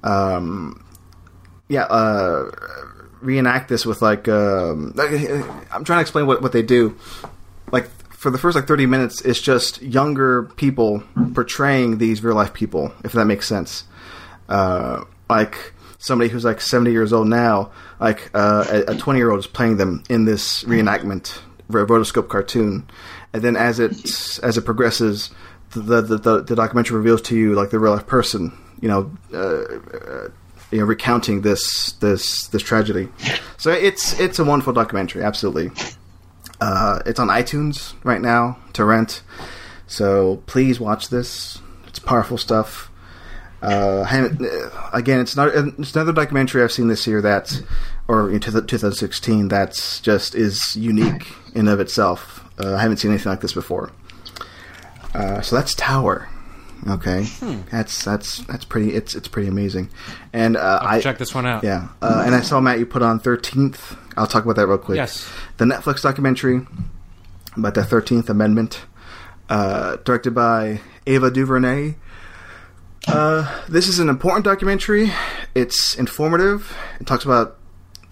um, yeah, uh, reenact this with like um, I'm trying to explain what what they do. For the first like 30 minutes, it's just younger people portraying these real life people, if that makes sense. Uh, like somebody who's like 70 years old now, like uh, a 20 year old is playing them in this reenactment rotoscope cartoon, and then as it as it progresses, the, the the the documentary reveals to you like the real life person, you know, uh, uh, you know, recounting this this this tragedy. So it's it's a wonderful documentary, absolutely. Uh, it's on iTunes right now to rent. So please watch this. It's powerful stuff. Uh, uh, again, it's not it's another documentary I've seen this year that, or in 2016, that's just is unique in of itself. Uh, I haven't seen anything like this before. Uh, so that's Tower. Okay, that's that's that's pretty. It's it's pretty amazing. And uh, I Check this one out. yeah, uh, and I saw Matt you put on Thirteenth. I'll talk about that real quick. Yes. the Netflix documentary about the Thirteenth Amendment, uh, directed by Ava DuVernay. Uh, this is an important documentary. It's informative. It talks about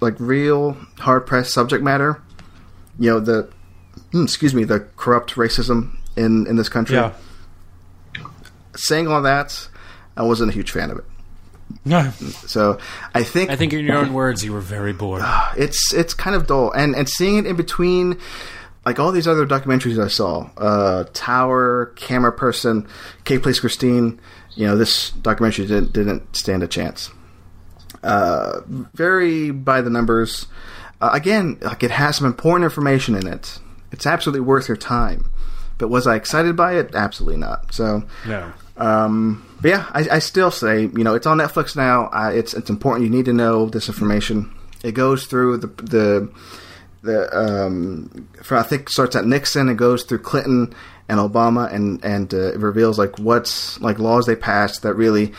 like real hard pressed subject matter. You know the, hmm, excuse me, the corrupt racism in in this country. Yeah. Saying all that, I wasn't a huge fan of it. I So I think I think in your own words, you were very bored. it's it's kind of dull. And and seeing it in between like all these other documentaries i saw uh tower camera person Kate Plays Christine you know this documentary didn't didn't stand a chance. Uh very by the numbers. Uh, again like it has some important information in it. It's absolutely worth your time. But was i excited by it? Absolutely not. So No. um, but yeah, I, I still say you know it's on Netflix now. I, it's it's important. You need to know this information. It goes through the the the um, for, I think starts at Nixon. It goes through Clinton and Obama, and and uh, it reveals like what's like laws they passed that really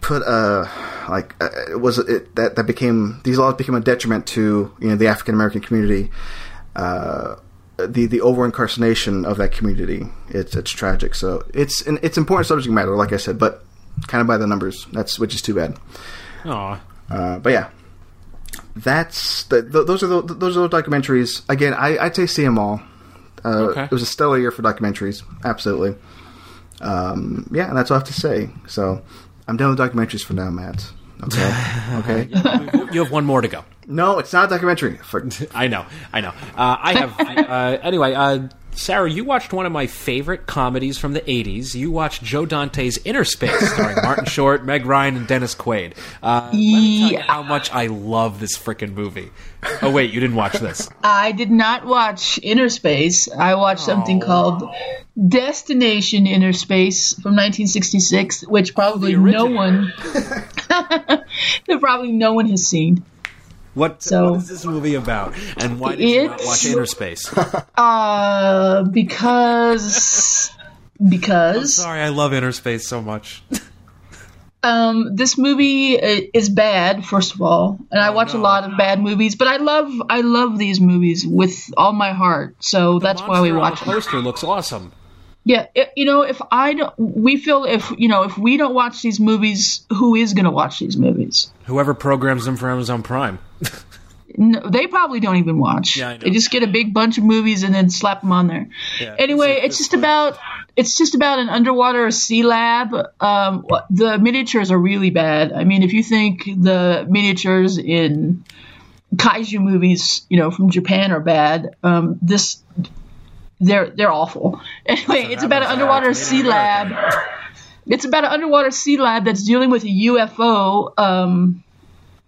put a like uh, it was it that that became these laws became a detriment to you know the African American community. Uh, the the over incarceration of that community it's it's tragic. So it's an, it's important subject matter like I said but kind of by the numbers that's which is too bad. Aw. uh, but yeah. That's the, th those are the, those are the documentaries. Again I I'd say see them all. Uh, Okay. it was a stellar year for documentaries absolutely. Um, yeah and that's all I have to say. So I'm done with documentaries for now Matt. Okay? Okay? You have one more to go. No it's not a documentary for, I know, I know. Uh, I have. Uh, anyway, uh, Sarah, you watched one of my favorite comedies from the '80s. You watched Joe Dante's Innerspace, starring Martin Short, Meg Ryan, and Dennis Quaid. Uh, let me tell you Yeah. how much I love this freaking movie. Oh wait, you didn't watch this? I did not watch Innerspace. I watched something called Destination Inner Space from 1966, which probably no one, that probably no one has seen. What, So- what is this movie about? And why did you not watch Innerspace? Uh, because because Sorry, I love Innerspace so much. um, this movie uh, is bad. First of all, and I watch no. a lot of bad movies, but I love I love these movies with all my heart. So that's why we Monster on watch the them. poster looks awesome. Yeah, it, you know, if I don't, we feel if you know if we don't watch these movies, who is going to watch these movies? Whoever programs them for Amazon Prime. No, they probably don't even watch. Yeah, I know. They just get a big bunch of movies and then slap them on there. Yeah, anyway, it's it's just about it's just about an underwater sea lab. Um, the miniatures are really bad. I mean, if you think the miniatures in kaiju movies, you know, from Japan are bad, um, this they're they're awful. Anyway, it's about an underwater sea lab. It's about an underwater sea lab that's dealing with a UFO um,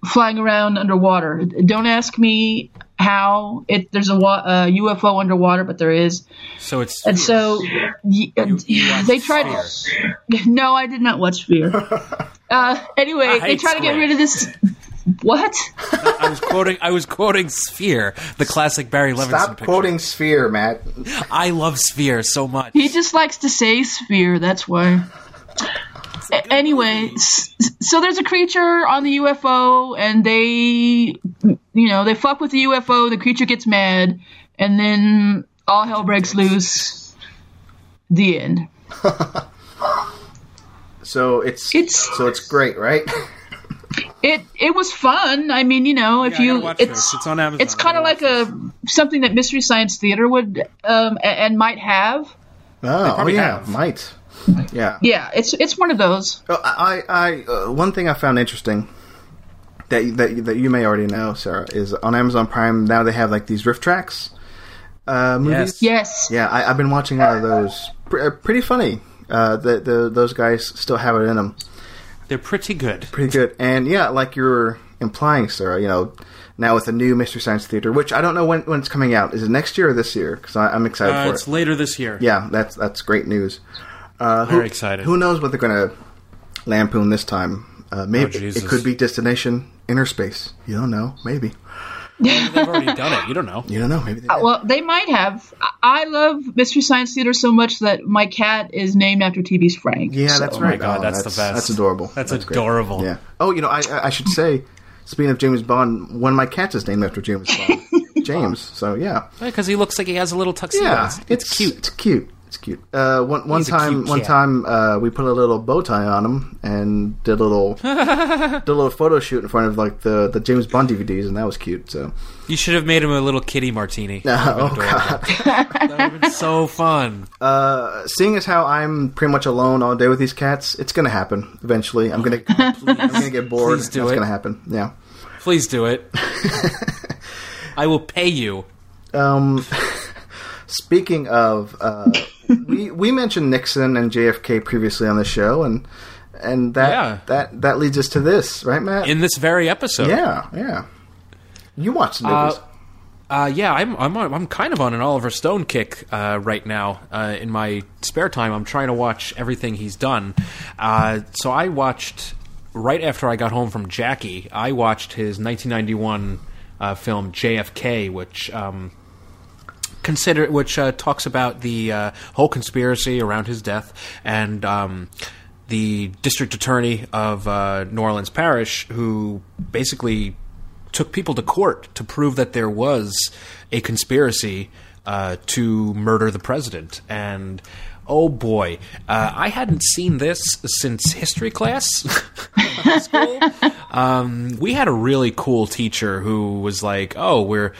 flying around underwater. Don't ask me how it there's a wa- uh, UFO underwater, but there is. So it's And so y- uh, you they tried. No, I did not watch Sphere. Uh, anyway, they try to get rid of this. What? I was quoting. I was quoting Sphere, the classic Barry Levinson stop picture. quoting Sphere Matt I love Sphere so much. He just likes to say sphere. That's why. Anyway, s- so there's a creature on the UFO, and they, you know, they fuck with the UFO. The creature gets mad, and then all hell breaks loose. The end. so it's It's- so it's great right It it was fun. I mean, you know, if Yeah, you watch it's this. It's on Amazon. it's kind of like a something that Mystery Science Theater would um a- and might have. Oh, oh yeah, have. might. Yeah. Yeah, it's it's one of those. Oh, I, I, uh, one thing I found interesting that that that you may already know, Sarah, is on Amazon Prime now they have like these RiffTrax. uh, movies. Yes. Yeah, I, I've been watching a lot of those. Pr- uh, pretty funny. Uh, the, the those guys still have it in them. They're pretty good. Pretty good. And yeah, like you were implying, Sarah. You know, now with the new Mystery Science Theater, which I don't know when, when it's coming out. Is it next year or this year? Because I'm excited Uh, for it's it. later this year. Yeah, that's that's great news. Uh, Very who, excited. Who knows what they're going to lampoon this time? Uh, maybe Oh, Jesus. it could be Destination Inner Space. You don't know. Maybe They've already done it. You don't know. you don't know. Maybe they Uh. Well, they might have. I- I love Mystery Science Theater so much that my cat is named after TV's Frank. Yeah, so- that's right. Oh my. God, Oh, that's the best. That's adorable. That's great. adorable. Yeah. Oh, you know, I I I should say, speaking of James Bond, one of my cats is named after James Bond, James. So yeah, Because he looks like he has a little tuxedo. yeah, It's, it's cute. It's cute. It's cute. Uh, one one He's time, one cat. time, uh, we put a little bow tie on him and did a little did a little photo shoot in front of like the the James Bond DVDs, and that was cute. So You should have made him a little kitty martini. That oh been. That would have been so fun. Uh, seeing as how I'm pretty much alone all day with these cats, it's gonna happen eventually. I'm gonna I'm gonna get bored. Please do It's it. gonna happen. Yeah. Please do it. I will pay you. Um, speaking of, uh, we we mentioned Nixon and JFK previously on the show, and and that Yeah. that that leads us to this, right, Matt? In this very episode. yeah, yeah. You watched the movies. Uh, yeah, I'm I'm on, I'm kind of on an Oliver Stone kick uh, right now. Uh, in my spare time, I'm trying to watch everything he's done. Uh, so I watched right after I got home from Jackie. I watched his 1991 uh, film JFK, which. Um, consider which uh, talks about the uh, whole conspiracy around his death and um, the district attorney of uh, New Orleans Parish who basically took people to court to prove that there was a conspiracy uh, to murder the president and. Oh boy, uh, I hadn't seen this since history class school. Um, we had a really cool teacher who was like, "Oh, we're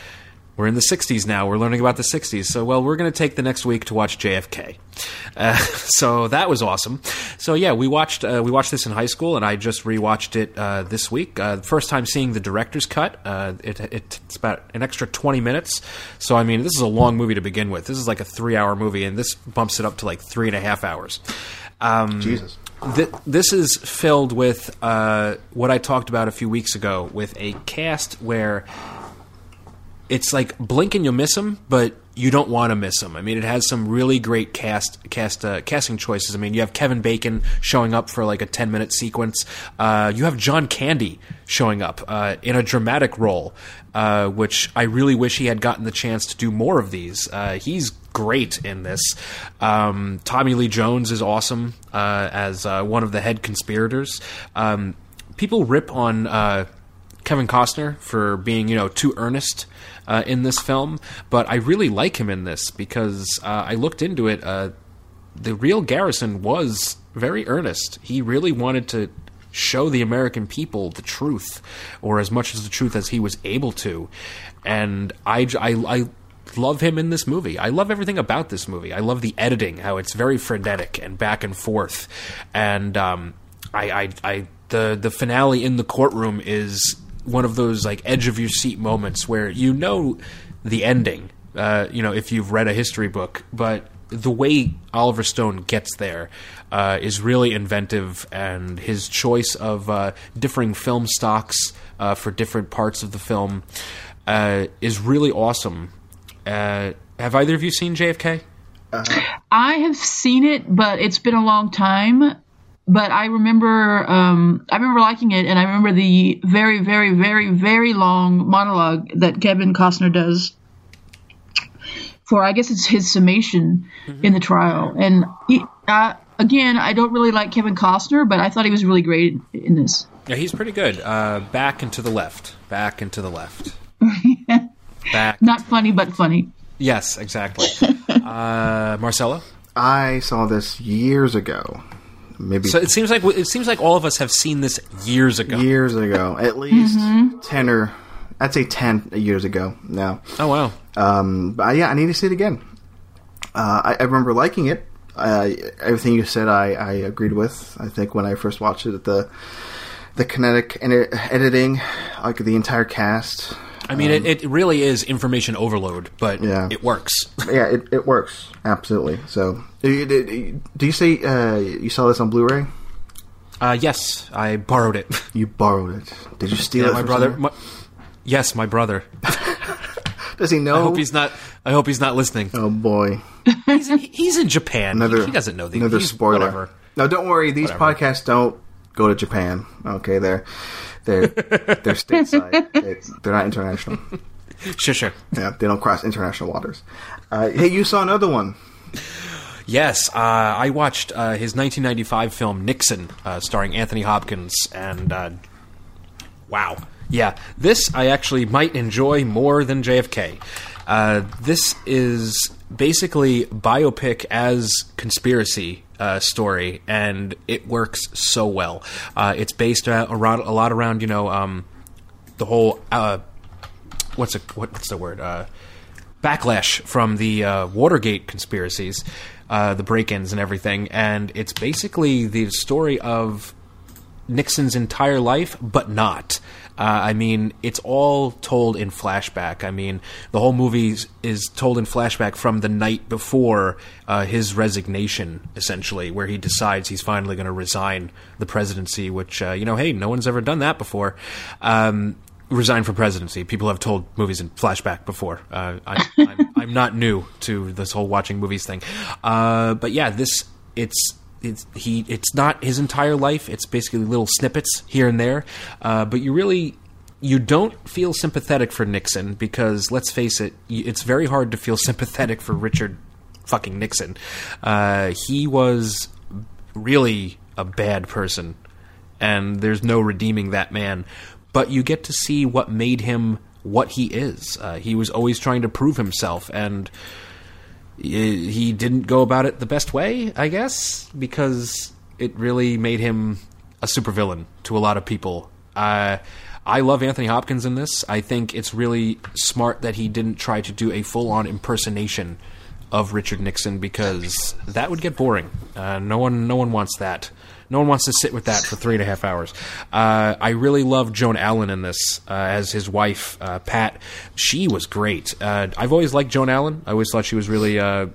we're in the 60s now. We're learning about the 60s. So, well, we're going to take the next week to watch JFK. Uh, so that was awesome. So yeah, we watched uh, we watched this in high school, and I just rewatched it uh, this week. Uh, first time seeing the director's cut. Uh, it, it, it's about an extra 20 minutes. So I mean, this is a long movie to begin with. This is like a three hour movie, and this bumps it up to like three and a half hours. Um, Jesus. Th- this is filled with uh, what I talked about a few weeks ago, with a cast where it's like blink and you'll miss them, but you don't want to miss them. I mean, it has some really great cast cast uh, casting choices. I mean, you have Kevin Bacon showing up for like a ten minute sequence. Uh, you have John Candy showing up uh, in a dramatic role, uh, which I really wish he had gotten the chance to do more of these. Uh, he's great in this. Um, Tommy Lee Jones is awesome uh, as one of the head conspirators. Um, people rip on. Kevin Costner for being, you know, too earnest uh, in this film, but I really like him in this because uh, I looked into it. Uh, the real Garrison was very earnest. He really wanted to show the American people the truth, or as much as the truth as he was able to. And I, I, I love him in this movie. I love everything about this movie. I love the editing, how it's very frenetic and back and forth. And um, I, I, I, the the finale in the courtroom is one of those like edge of your seat moments where you know the ending. Uh, you know, if you've read a history book, but the way Oliver Stone gets there uh, is really inventive, and his choice of uh, differing film stocks uh, for different parts of the film uh, is really awesome. Uh, have either of you seen JFK? I have seen it, but it's been a long time. But I remember, um, I remember liking it, and I remember the very, very, very, very long monologue that Kevin Costner does for, I guess it's his summation in the trial. And he, uh, again, I don't really like Kevin Costner, but I thought he was really great in this. Yeah, he's pretty good. Uh, back and to the left. Back and to the left. Back. Not funny, but funny. Yes, exactly. uh, Marcelo. I saw this years ago, maybe So it seems like it seems like all of us have seen this years ago. years ago, at least ten or I'd say ten years ago now. Oh wow. Um, but yeah, I need to see it again. Uh, I, I remember liking it. Uh, everything you said, I, I agreed with. I think when I first watched it, the the kinetic edi- editing, like the entire cast, I mean, it, it really is information overload, but Yeah. it works. Yeah, it, it works absolutely. So, do you, do do you say uh, you saw this on Blu-ray? Uh, yes, I borrowed it. You borrowed it. Did you steal Yeah, it? my from brother. My, yes, my brother. Does he know? I hope he's not. I hope he's not listening. Oh boy, He's in, he's in Japan. Another he, doesn't know the another spoiler. Whatever. No, don't worry. These Whatever. podcasts don't go to Japan. Okay, they're they're they're stateside. They- They're not international. Sure, sure. Yeah, they don't cross international waters. Uh, hey, you saw another one. Yes, uh, I watched uh, his 1995 film Nixon, uh, starring Anthony Hopkins, and uh, wow, yeah, this I actually might enjoy more than JFK. Uh, this is basically biopic as conspiracy uh, story, and it works so well. Uh, it's based around a lot around you know um, the whole uh, what's a, what, what's the word uh, backlash from the uh, Watergate conspiracies, the break-ins and everything, and it's basically the story of Nixon's entire life, but not. Uh, I mean, it's all told in flashback. I mean, the whole movie is- told in flashback from the night before uh, his resignation, essentially, where he decides he's finally going to resign the presidency. Which, uh, you know, hey, no one's ever done that before. Um, resign from presidency. People have told movies in flashback before. Uh, I, I'm, I'm not new to this whole watching movies thing, uh, but yeah, this it's it's he it's not his entire life. It's basically little snippets here and there, uh, but you really. You don't feel sympathetic for Nixon because, let's face it, it's very hard to feel sympathetic for Richard fucking Nixon. Uh, he was really a bad person and there's no redeeming that man. But you get to see what made him what he is. Uh, he was always trying to prove himself, and he didn't go about it the best way, I guess, because it really made him a supervillain to a lot of people. Uh, I love Anthony Hopkins in this. I think it's really smart that he didn't try to do a full-on impersonation of Richard Nixon because that would get boring. Uh, no one, no one wants that. No one wants to sit with that for three and a half hours. Uh, I really love Joan Allen in this uh, as his wife, uh, Pat. She was great. Uh, I've always liked Joan Allen. I always thought she was really uh,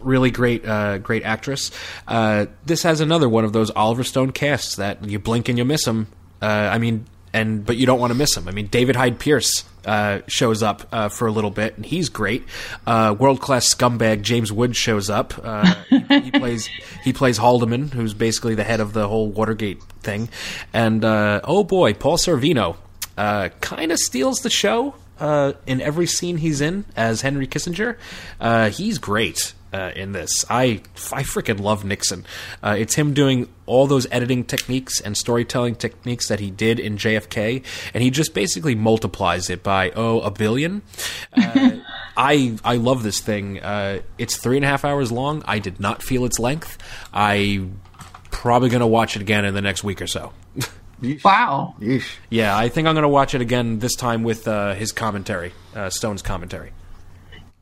really great, uh, great actress. Uh, this has another one of those Oliver Stone casts that you blink and you miss him. Uh, I mean, and but you don't want to miss him. I mean, David Hyde Pierce uh, shows up uh, for a little bit, and he's great. Uh, World class scumbag James Woods shows up. Uh, he, he plays he plays Haldeman, who's basically the head of the whole Watergate thing. And uh, oh boy, Paul Sorvino kind of steals the show in every scene he's in as Henry Kissinger. He's great uh, in this. I I freaking love Nixon. Uh, it's him doing all those editing techniques and storytelling techniques that he did in JFK, and he just basically multiplies it by oh a billion. Uh, I I love this thing. Uh, it's three and a half hours long. I did not feel its length. I probably gonna watch it again in the next week or so. Yeesh. Wow. Yeesh. Yeah, I think I'm going to watch it again this time with uh, his commentary, uh, Stone's commentary.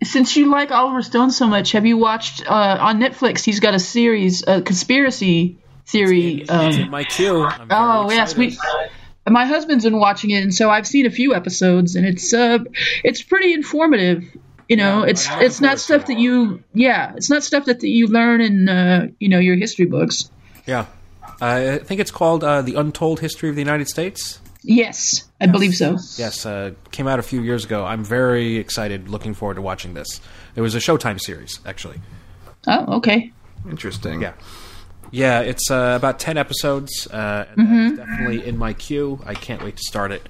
Since you like Oliver Stone so much, have you watched uh, on Netflix? He's got a series, a conspiracy theory. It's in Um, my queue. I'm very oh yes, we. My husband's been watching it, and so I've seen a few episodes, and it's uh, it's pretty informative. You know, Yeah, it's it's not stuff that you, yeah, it's not stuff that, that you learn in uh, you know your history books. Yeah, uh, I think it's called uh, "The Untold History of the United States." Yes, I believe so. Yes, uh, came out a few years ago. I'm very excited, looking forward to watching this. It was a Showtime series, actually. Oh, okay. Interesting. Yeah. Yeah, it's uh, about 10 episodes. Uh, and that's definitely in my queue. I can't wait to start it.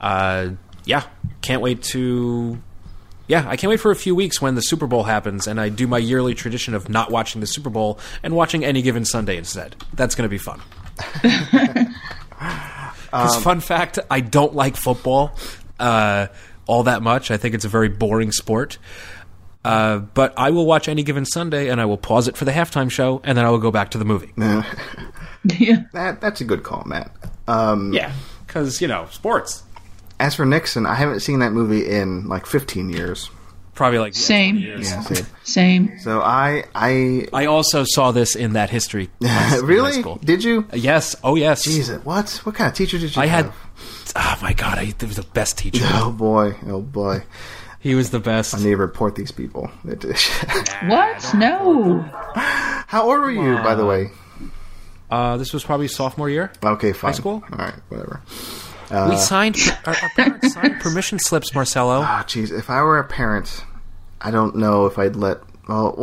Uh, yeah, can't wait to. Yeah, I can't wait for a few weeks when the Super Bowl happens and I do my yearly tradition of not watching the Super Bowl and watching any given Sunday instead. That's going to be fun. Because, fun fact, I don't like football uh, all that much. I think it's a very boring sport. Uh, but I will watch any given Sunday and I will pause it for the halftime show and then I will go back to the movie. yeah. That that's a good call, Matt. Um, Yeah, because, you know, sports. As for Nixon, I haven't seen that movie in like 15 years. Probably like Same. years. Yeah. see. Same. So I I I also saw this in that history. class high really school. did you? Yes. Oh, yes. Jesus, what what kind of teacher did you I had have? oh my god, he was the best teacher. Oh boy, oh boy. He was the best. I need to report these people. What? No. How old were you, by the way? Uh, this was probably sophomore year. Okay, fine. High school? All right, whatever. we signed our, our parents signed permission slips, Marcelo. Ah, jeez. If I were a parent, I don't know if I'd let. Well,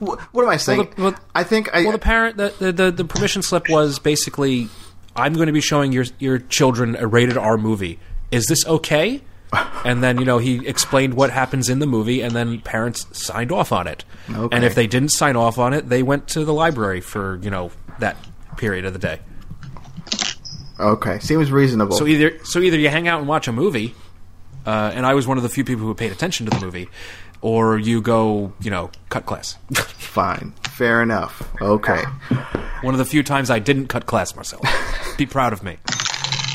well what am I saying? Well, the- well- I think I. Well, the parent, the, the the the permission slip was basically, I'm going to be showing your your children a rated R movie. Is this okay? And then you know he explained what happens in the movie, and then parents signed off on it. Okay. And if they didn't sign off on it, they went to the library for you know that period of the day. okay, seems reasonable. So either so either you hang out and watch a movie, uh, and I was one of the few people who paid attention to the movie, or you go you know cut class. Fine, fair enough. Okay. one of the few times I didn't cut class, Marcel. Be proud of me.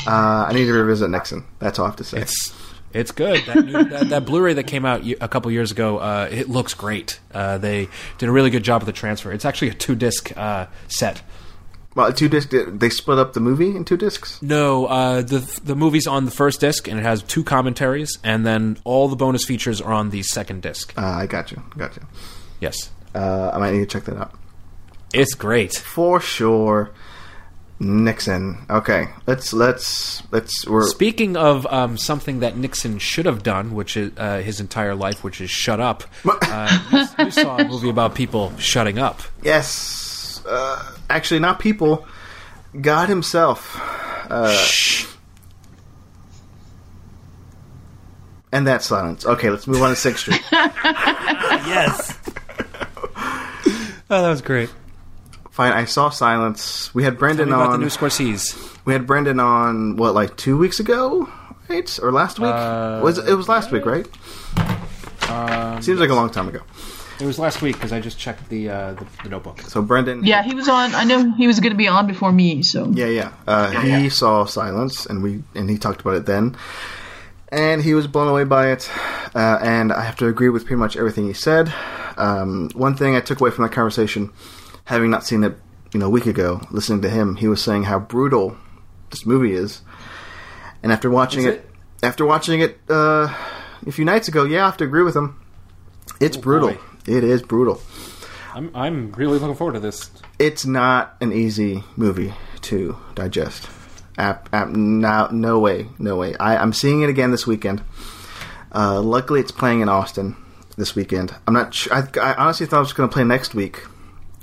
Uh, I need to revisit Nixon. That's all I have to say. It's it's good. That, new, that, that Blu-ray that came out a couple years ago, uh, it looks great. Uh, they did a really good job with the transfer. It's actually a two-disc uh, set. Well, two disc. They split up the movie in two discs. No, uh, the the movie's on the first disc, and it has two commentaries, and then all the bonus features are on the second disc. Uh, I got you. Got you. Yes, Uh, I might need to check that out it's great. for sure. Nixon. Okay, let's let's let's. We're Speaking of um, something that Nixon should have done, which is uh, his entire life, which is shut up. Uh, you, you saw a movie about people shutting up. yes. Uh, actually, not people. God Himself. Uh, Shh. And that silence. Okay, let's move on to Sixth Street. Yes. oh, that was great. Fine, I saw Silence. We had Tell Brendan me about the on. new Scorsese. we had Brendan on what, like two weeks ago, right? Or last week? Uh, was it was last week, right? Um, Seems like a long time ago. It was last week because I just checked the, uh, the the notebook. So Brendan, Yeah, he was on. I know he was going to be on before me. So yeah, yeah. Uh, he saw Silence, and we and he talked about it then, and he was blown away by it. Uh, and I have to agree with pretty much everything he said. Um, one thing I took away from that conversation, having not seen it, you know, a week ago, listening to him, he was saying how brutal this movie is, and after watching Is it, it? after watching it uh, a few nights ago, yeah, I have to agree with him. It's Oh, brutal. boy. It is brutal. I'm I'm really looking forward to this. it's not an easy movie to digest. App, app, no, no way, no way. I, I'm seeing it again this weekend. Uh, luckily, it's playing in Austin this weekend. I'm not. Sh- I, I honestly thought it was going to play next week.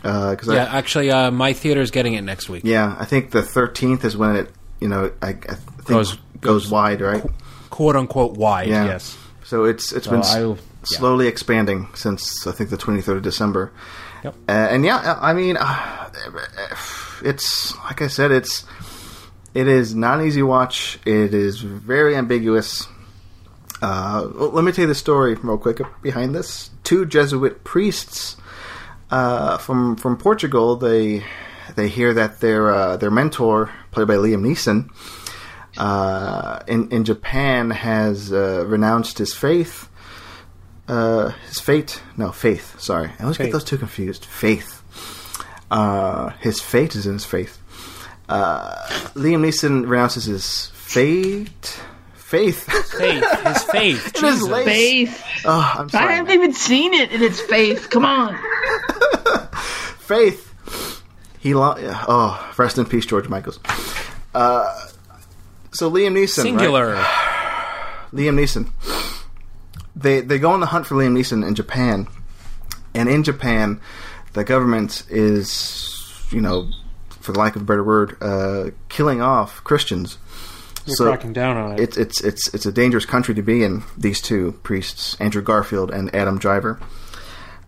Because Yeah, actually, uh, my is getting it next week. yeah, I think the 13th is when it, you know, I, I think Goes- goes, goes- wide, right? "Quote unquote" wide. Yeah. Yes. So it's it's been s- yeah. slowly expanding since I think the 23rd of December. Yep. Uh, and yeah, I mean, uh, it's like I said, it's it is not an easy watch. It is very ambiguous. Uh, let me tell you the story real quick behind this. Two Jesuit priests uh, from from Portugal. They they hear that their uh, their mentor, played by Liam Neeson, uh, in in Japan, has uh, renounced his faith. Uh, his fate, no faith. Sorry, I always Faith. get those two confused. Faith. Uh, his fate is in his faith. Uh, Liam Neeson renounces his fate. Faith. Faith, his faith. It is Jesus. late. faith. oh, I'm I haven't even seen it, and it's faith. Come on. Faith. He lo- oh, rest in peace, George Michaels. Uh, so Liam Neeson, right? Singular. Liam Neeson. They they go on the hunt for Liam Neeson in Japan, and in Japan, the government is, you know, for the lack of a better word, uh, killing off Christians. You're So- cracking down on it. It's it's it's it's a dangerous country to be in. These two priests, Andrew Garfield and Adam Driver,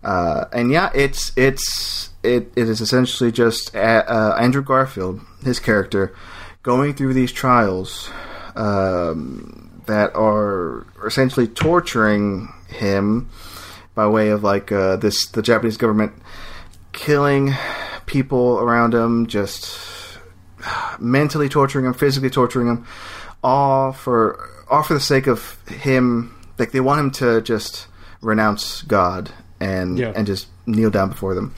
uh, and yeah, it's it's it, it is essentially just uh, uh, Andrew Garfield, his character, going through these trials um, that are essentially torturing him by way of like uh, this the Japanese government killing people around him, just mentally torturing him, physically torturing him, all for all for the sake of him. Like they want him to just renounce God and Yeah. and just kneel down before them.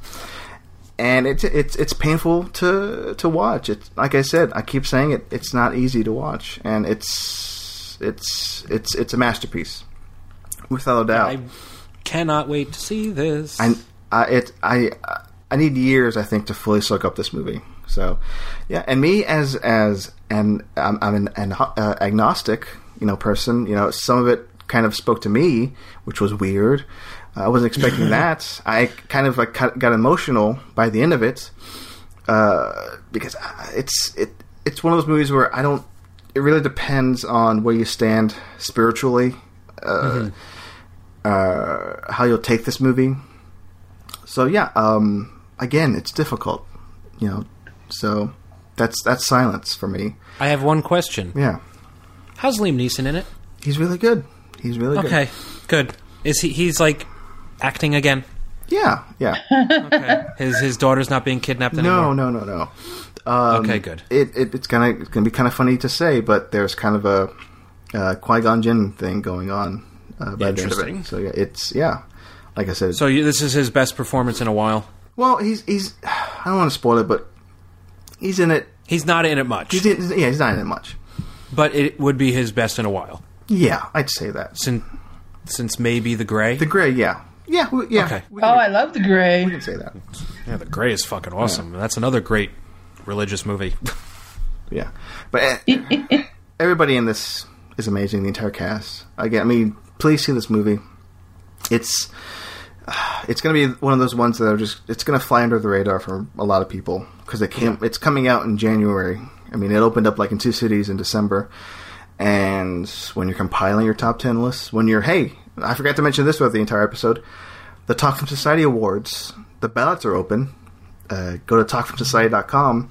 And it's it's it's painful to to watch. It's like I said, I keep saying it. It's not easy to watch, and it's it's it's it's a masterpiece, without a doubt. I cannot wait to see this. I, I it I I need years I think to fully soak up this movie. So, yeah, and me as as an I'm, I'm an, an uh, agnostic, you know, person. You know, some of it kind of spoke to me, which was weird. I wasn't expecting that. I kind of like got emotional by the end of it uh, because it's it it's one of those movies where I don't. It really depends on where you stand spiritually, uh, mm-hmm. uh, how you'll take this movie. So yeah, um, again, it's difficult, you know. So that's that's silence for me. I have one question. Yeah, how's Liam Neeson in it? He's really good. He's really good. okay. Good. good. Is he? He's like acting again. Yeah, yeah. okay. His his daughter's not being kidnapped anymore. No, no, no, no. Um, okay, good. It, it it's gonna it's gonna be kind of funny to say, but there's kind of a uh, Qui Gon Jinn thing going on uh, by the end of it. So yeah, it's yeah. Like I said. So you, this is his best performance in a while. Well, he's he's. I don't want to spoil it, but he's in it. He's not in it much. He's in, yeah, he's not in it much. But it would be his best in a while. Yeah, I'd say that. Since since maybe the Grey. The Grey, yeah. Yeah, we, yeah. Okay. oh, I love the Grey. We can say that. Yeah, the Grey is fucking awesome. Yeah. That's another great religious movie. yeah, but uh, everybody in this is amazing. The entire cast. Again, I mean, please see this movie. It's uh, it's going to be one of those ones that are just it's going to fly under the radar for a lot of people because it came. Yeah. It's coming out in January. I mean, it opened up like in two cities in December. And when you're compiling your top 10 lists, when you're, hey, I forgot to mention this throughout the entire episode. The Talk Film Society Awards, the ballots are open. Uh, go to talkfilmsociety.com,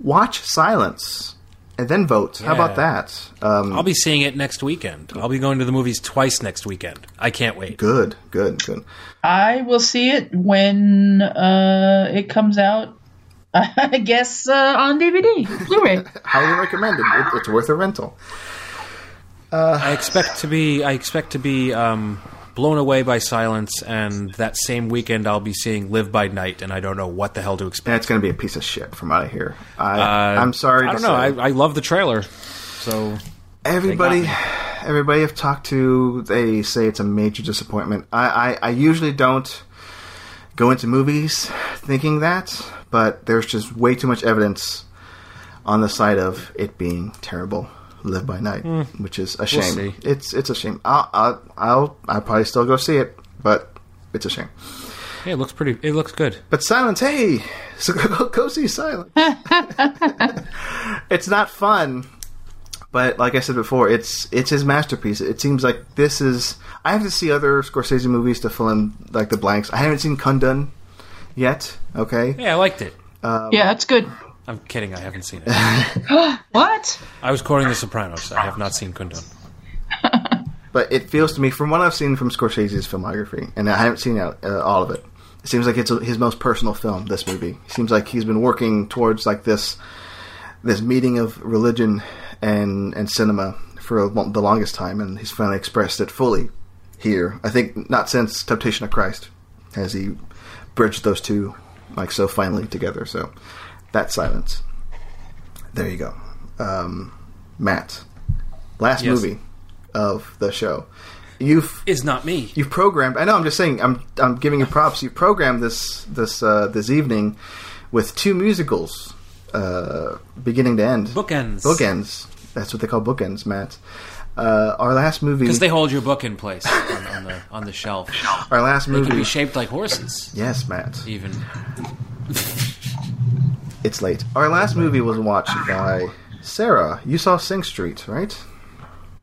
watch Silence, and then vote. Yeah. How about that? Um, I'll be seeing it next weekend. I'll be going to the movies twice next weekend. I can't wait. Good, good, good. I will see it when uh, it comes out. I guess uh, on DVD, Blu-ray. Highly recommended. It, it's worth a rental. Uh, I expect to be. I expect to be um, blown away by silence, and that same weekend I'll be seeing Live by Night, and I don't know what the hell to expect. That's going to be a piece of shit from out of here. I, am uh, sorry. I don't know. I, I, love the trailer, so everybody, everybody I've talked to, they say it's a major disappointment. I, I, I usually don't go into movies thinking that, but there's just way too much evidence on the side of it being terrible. Live by Night, mm. which is a shame. We'll it's it's a shame. I'll, I'll I'll I'll probably still go see it, but it's a shame. Yeah, it looks pretty. It looks good. But Silence, hey, so go, go see Silence. it's not fun, but like I said before, it's it's his masterpiece. It seems like this is. I have to see other Scorsese movies to fill in like the blanks. I haven't seen Kundun yet. Okay. Yeah, I liked it. Um, yeah, that's good. I'm kidding. I haven't seen it. what? I was quoting The Sopranos. I have not seen Kundun. but it feels to me, from what I've seen from Scorsese's filmography, and I haven't seen uh, all of it, it seems like it's his most personal film. This movie it seems like he's been working towards like this this meeting of religion and and cinema for the longest time, and he's finally expressed it fully here. I think not since Temptation of Christ has he bridged those two like so finally together. So that silence. There you go. Um, Matt, last yes. movie of the show. You've is not me. You've programmed. I know. I'm just saying. I'm I'm giving you props. You programmed this this uh, this evening with two musicals, uh, beginning to end. Bookends. Bookends. That's what they call bookends, Matt. Uh, our last movie because they hold your book in place on, on, the on the shelf. Our last movie they can be shaped like horses. Yes, Matt. Even. It's late. Our last movie was watched by Sarah. You saw Sing Street, right?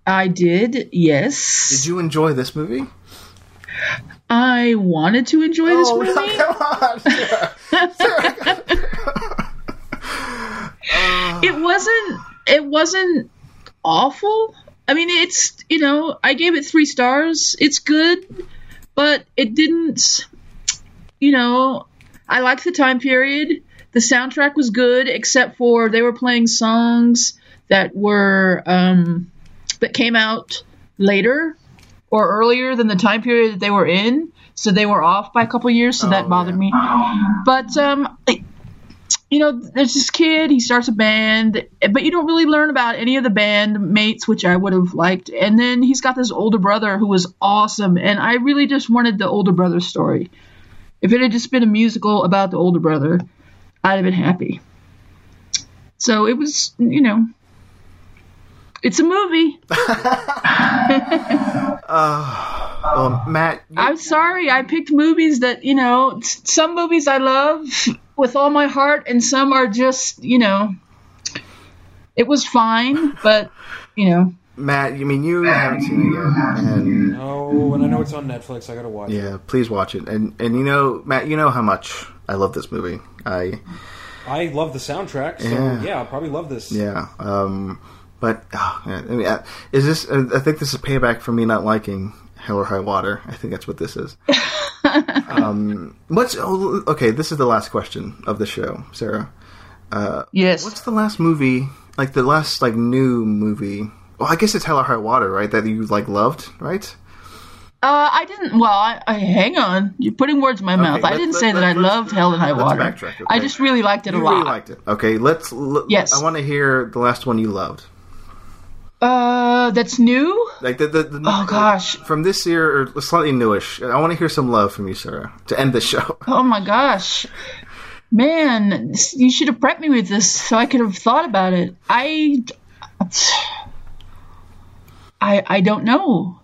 I did, yes. Did you enjoy this movie? I wanted to enjoy this oh, movie. it wasn't it wasn't awful. I mean, it's, you know, I gave it 3 stars. It's good, but it didn't you know, I like the time period. The soundtrack was good, except for they were playing songs that were um, that came out later or earlier than the time period that they were in. so they were off by a couple years, so Oh, that bothered yeah. me. But um, I- you know, there's this kid. He starts a band, but you don't really learn about any of the band mates, which I would have liked. And then he's got this older brother who was awesome, and I really just wanted the older brother story. If it had just been a musical about the older brother, I'd have been happy. So it was, you know, it's a movie. Uh, well, Matt, you- I'm sorry, I picked movies that, you know, some movies I love with all my heart, and some are just, you know, it was fine, but, you know, Matt, you mean you haven't seen it yet, and Oh, and I know it's on Netflix. I gotta watch it. yeah, please watch it. And and you know, Matt, you know how much I love this movie. I I love the soundtrack, so Yeah. yeah, I'll probably love this. yeah, um, but oh, yeah, I mean, uh, is this? Uh, I think this is payback for me not liking Hell or High Water. I think that's what this is. um, what's oh, okay? This is the last question of the show, Sarah. yes. What's the last movie? Like the last like new movie? Well, I guess it's Hell or High Water, right? That you like loved, right? Uh, I didn't. Well, I, I hang on. You're putting words in my mouth. I didn't say that I loved Hell and High Water. backtrack, I just really liked it You a lot. really liked it. Okay, let's. L- Yes. I want to hear the last one you loved. Uh, that's new. Like the the, the Oh, gosh. from this year or slightly newish. I want to hear some love from you, Sarah, to end the show. Oh my gosh, man! You should have prepped me with this so I could have thought about it. I, I, I don't know.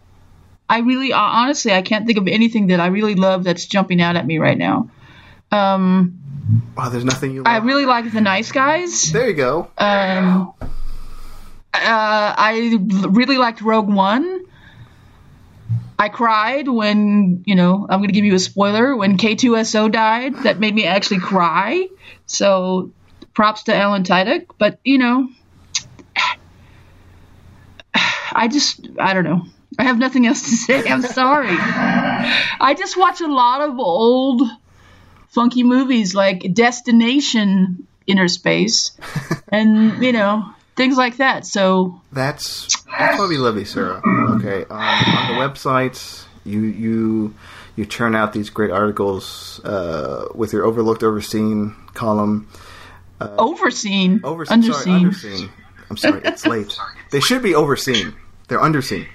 I really, uh, honestly, I can't think of anything that I really love that's jumping out at me right now. Um, Wow, there's nothing you. Love. I really like The Nice Guys. there you go. Um, uh, I really liked Rogue One. I cried when, you know, I'm going to give you a spoiler, when K2SO died. That made me actually cry. So props to Alan Tudyk. But, you know, I just, I don't know. I have nothing else to say. I'm sorry. I just watch a lot of old funky movies like Destination Inner Space and, you know, things like that. So, That's that's why we love you, Sarah. Okay, um, on the websites, you you you churn out these great articles uh, with your overlooked, overseen column. overseen, Overseen, underseen. sorry, underseen. I'm sorry, it's late. They should be overseen. They're underseen.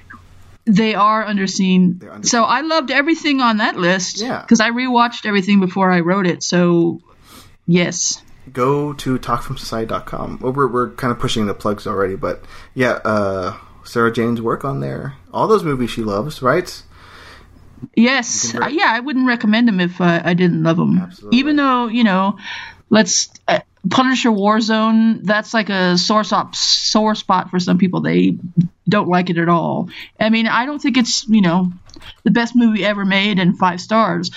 They are underseen. underseen. So I loved everything on that list. Yeah. Because I rewatched everything before I wrote it. So, yes. Go to talkfilmsociety.com. Well, we're we're kind of pushing the plugs already, but yeah, uh, Sarah Jane's work on there. All those movies she loves, right? Yes. Can Uh, yeah, I wouldn't recommend them if uh, I didn't love them. Absolutely. Even though, you know, let's. Uh, Punisher Warzone, that's like a sore spot, sore spot for some people. They don't like it at all. I mean, I don't think it's, you know, the best movie ever made and five stars,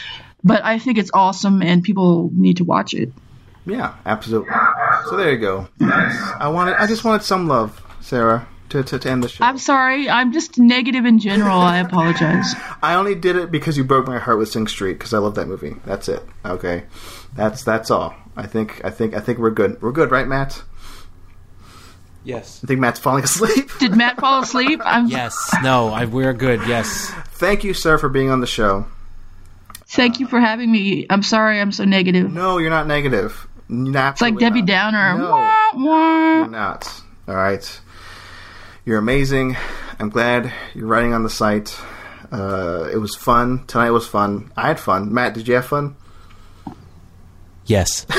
but I think it's awesome and people need to watch it. Yeah, absolutely. So there you go. I wanted. I just wanted some love, Sarah, to to, to end the show. I'm sorry. I'm just negative in general. I apologize. I only did it because you broke my heart with Sing Street because I love that movie. That's it. Okay, that's that's all. I think I think I think we're good. We're good, right, Matt? Yes. I think Matt's falling asleep. Did Matt fall asleep? I'm, Yes. No. I, we're good. Yes. Thank you, sir, for being on the show. Thank you for having me. I'm sorry I'm so negative. No, you're not negative. It's It's like Debbie Downer. No. Wah, wah. You're not. All right. You're amazing. I'm glad you're writing on the site. Uh, it was fun. Tonight was fun. I had fun. Matt, did you have fun? Yes.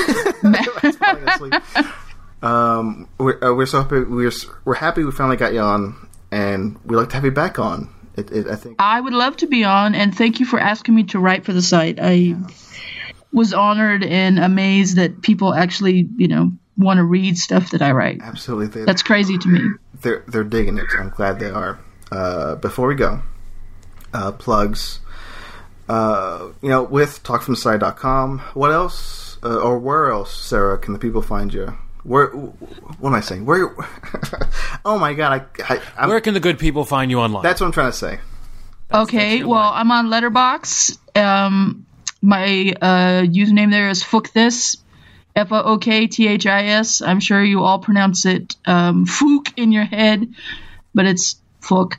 Um, we're, uh, we're so happy. We're we're happy we finally got you on, and we'd like to have you back on. It, it, I think. I would love to be on, and thank you for asking me to write for the site. I was honored and amazed that people actually, you know, want to read stuff that I write. Absolutely, they, That's crazy to me. they're they're digging it. I'm glad they are. Uh, before we go, uh, plugs. Uh, you know, with talkfromside.com. What else, uh, or where else, Sarah? Can the people find you? Where? What am I saying? Where? oh my god! I, I I'm, Where can the good people find you online? that's what I'm trying to say. okay, your well, line. I'm on Letterboxd. Um, my uh, username there is Fook this. F O O K T H I S. I'm sure you all pronounce it um, Fook in your head, but it's Fook.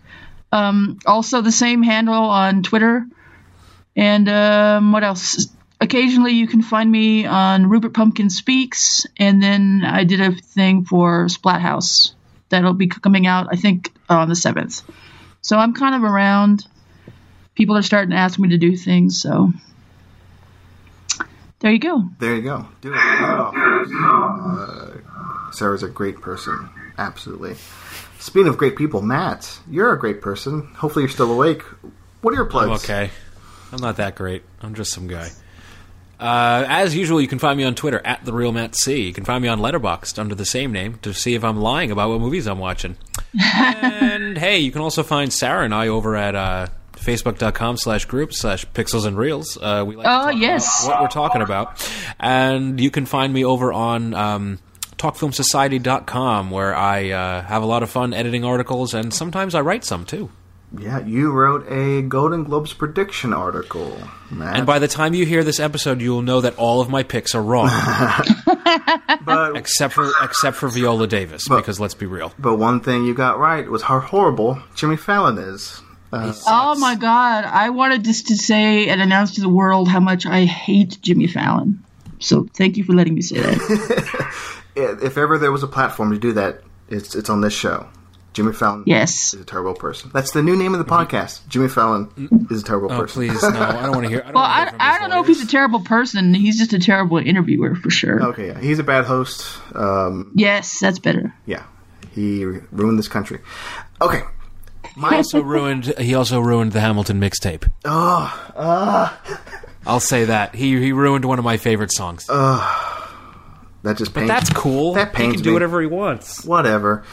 Um, also, the same handle on Twitter And um, what else? Occasionally, you can find me on Rupert Pupkin Speaks, and then I did a thing for Splathouse that'll be coming out, I think, on the seventh. So I'm kind of around. People are starting to ask me to do things, so there you go. There you go. Do it. Do it all, folks. Uh, Sarah's a great person. Absolutely. Speaking of great people, Matt, you're a great person. Hopefully, you're still awake. What are your plugs? Okay. I'm not that great. I'm just some guy. Uh, as usual, you can find me on Twitter at the real Matt C. You can find me on Letterboxd under the same name to see if I'm lying about what movies I'm watching. and hey, you can also find Sarah and I over at uh, facebook.com slash group slash pixels and reels. Uh, we like to Oh, yes. what we're talking about. And you can find me over on um, talkfilmsociety.com where I uh, have a lot of fun editing articles and sometimes I write some too. Yeah, you wrote a Golden Globes prediction article, Matt. And by the time you hear this episode, you will know that all of my picks are wrong, but, except for except for Viola Davis. because let's be real, but one thing you got right was how horrible Jimmy Fallon is. Uh, Oh my god, I wanted just to say and announce to the world how much I hate Jimmy Fallon. So thank you for letting me say that. if ever there was a platform to do that, it's it's on this show. Jimmy Fallon Yes. is a terrible person. That's the new name of the podcast. Jimmy Fallon mm. is a terrible person. oh person. please, no, I don't want to hear. I don't Well, hear I, I don't know if he's a terrible person. He's just a terrible interviewer for sure. Okay, yeah, he's a bad host. Um, Yes, that's better. yeah, he ruined this country. Okay, He also ruined. He also ruined the Hamilton mixtape. Oh, I'll say that he he ruined one of my favorite songs. that just but pains. that's cool. That he pains can do me. whatever he wants. Whatever.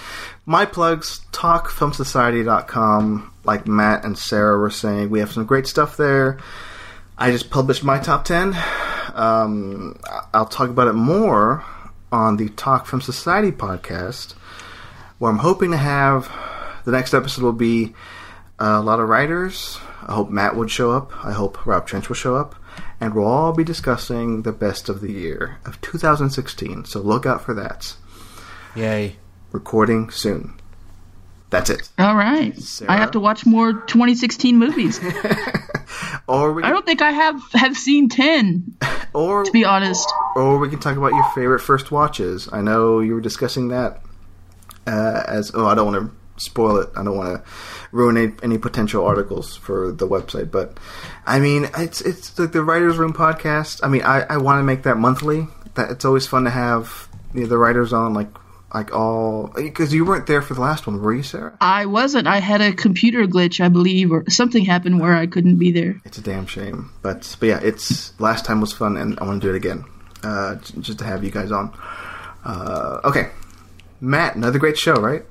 My plugs, talkfilmsociety.com. Like Matt and Sarah were saying, we have some great stuff there. I just published my top 10. Um, I'll talk about it more on the Talk Film Society podcast, where I'm hoping to have the next episode will be a lot of writers. I hope Matt would show up. I hope Rob Trench will show up. And we'll all be discussing the best of the year of 2016. So look out for that. Yay! Recording soon. That's it. All right. Sarah? I have to watch more 2016 movies. Or we I don't think I have have seen 10 or to be honest. or we can talk about your favorite first watches. I know you were discussing that uh, as oh I don't want to spoil it. I don't want to ruin any, any potential articles for the website. But I mean, it's it's like the Writers Room podcast. I mean, I, I want to make that monthly. That it's always fun to have you know, the writers on like like all because you weren't there for the last one, were you, Sarah? I wasn't. I had a computer glitch, I believe, or something happened where I couldn't be there. It's a damn shame, but but yeah, it's last time was fun, and I want to do it again, uh, just to have you guys on. Uh, okay, Matt, another great show, right?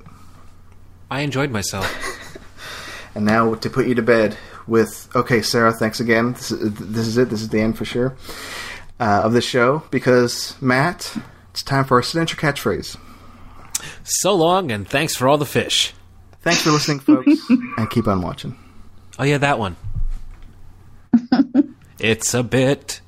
I enjoyed myself. And now to put you to bed with okay, Sarah. Thanks again. This is, this is it. This is the end for sure uh, of the show because Matt, it's time for our signature catchphrase. So long, and thanks for all the fish. Thanks for listening, folks, and keep on watching. Oh yeah, that one. it's a bit.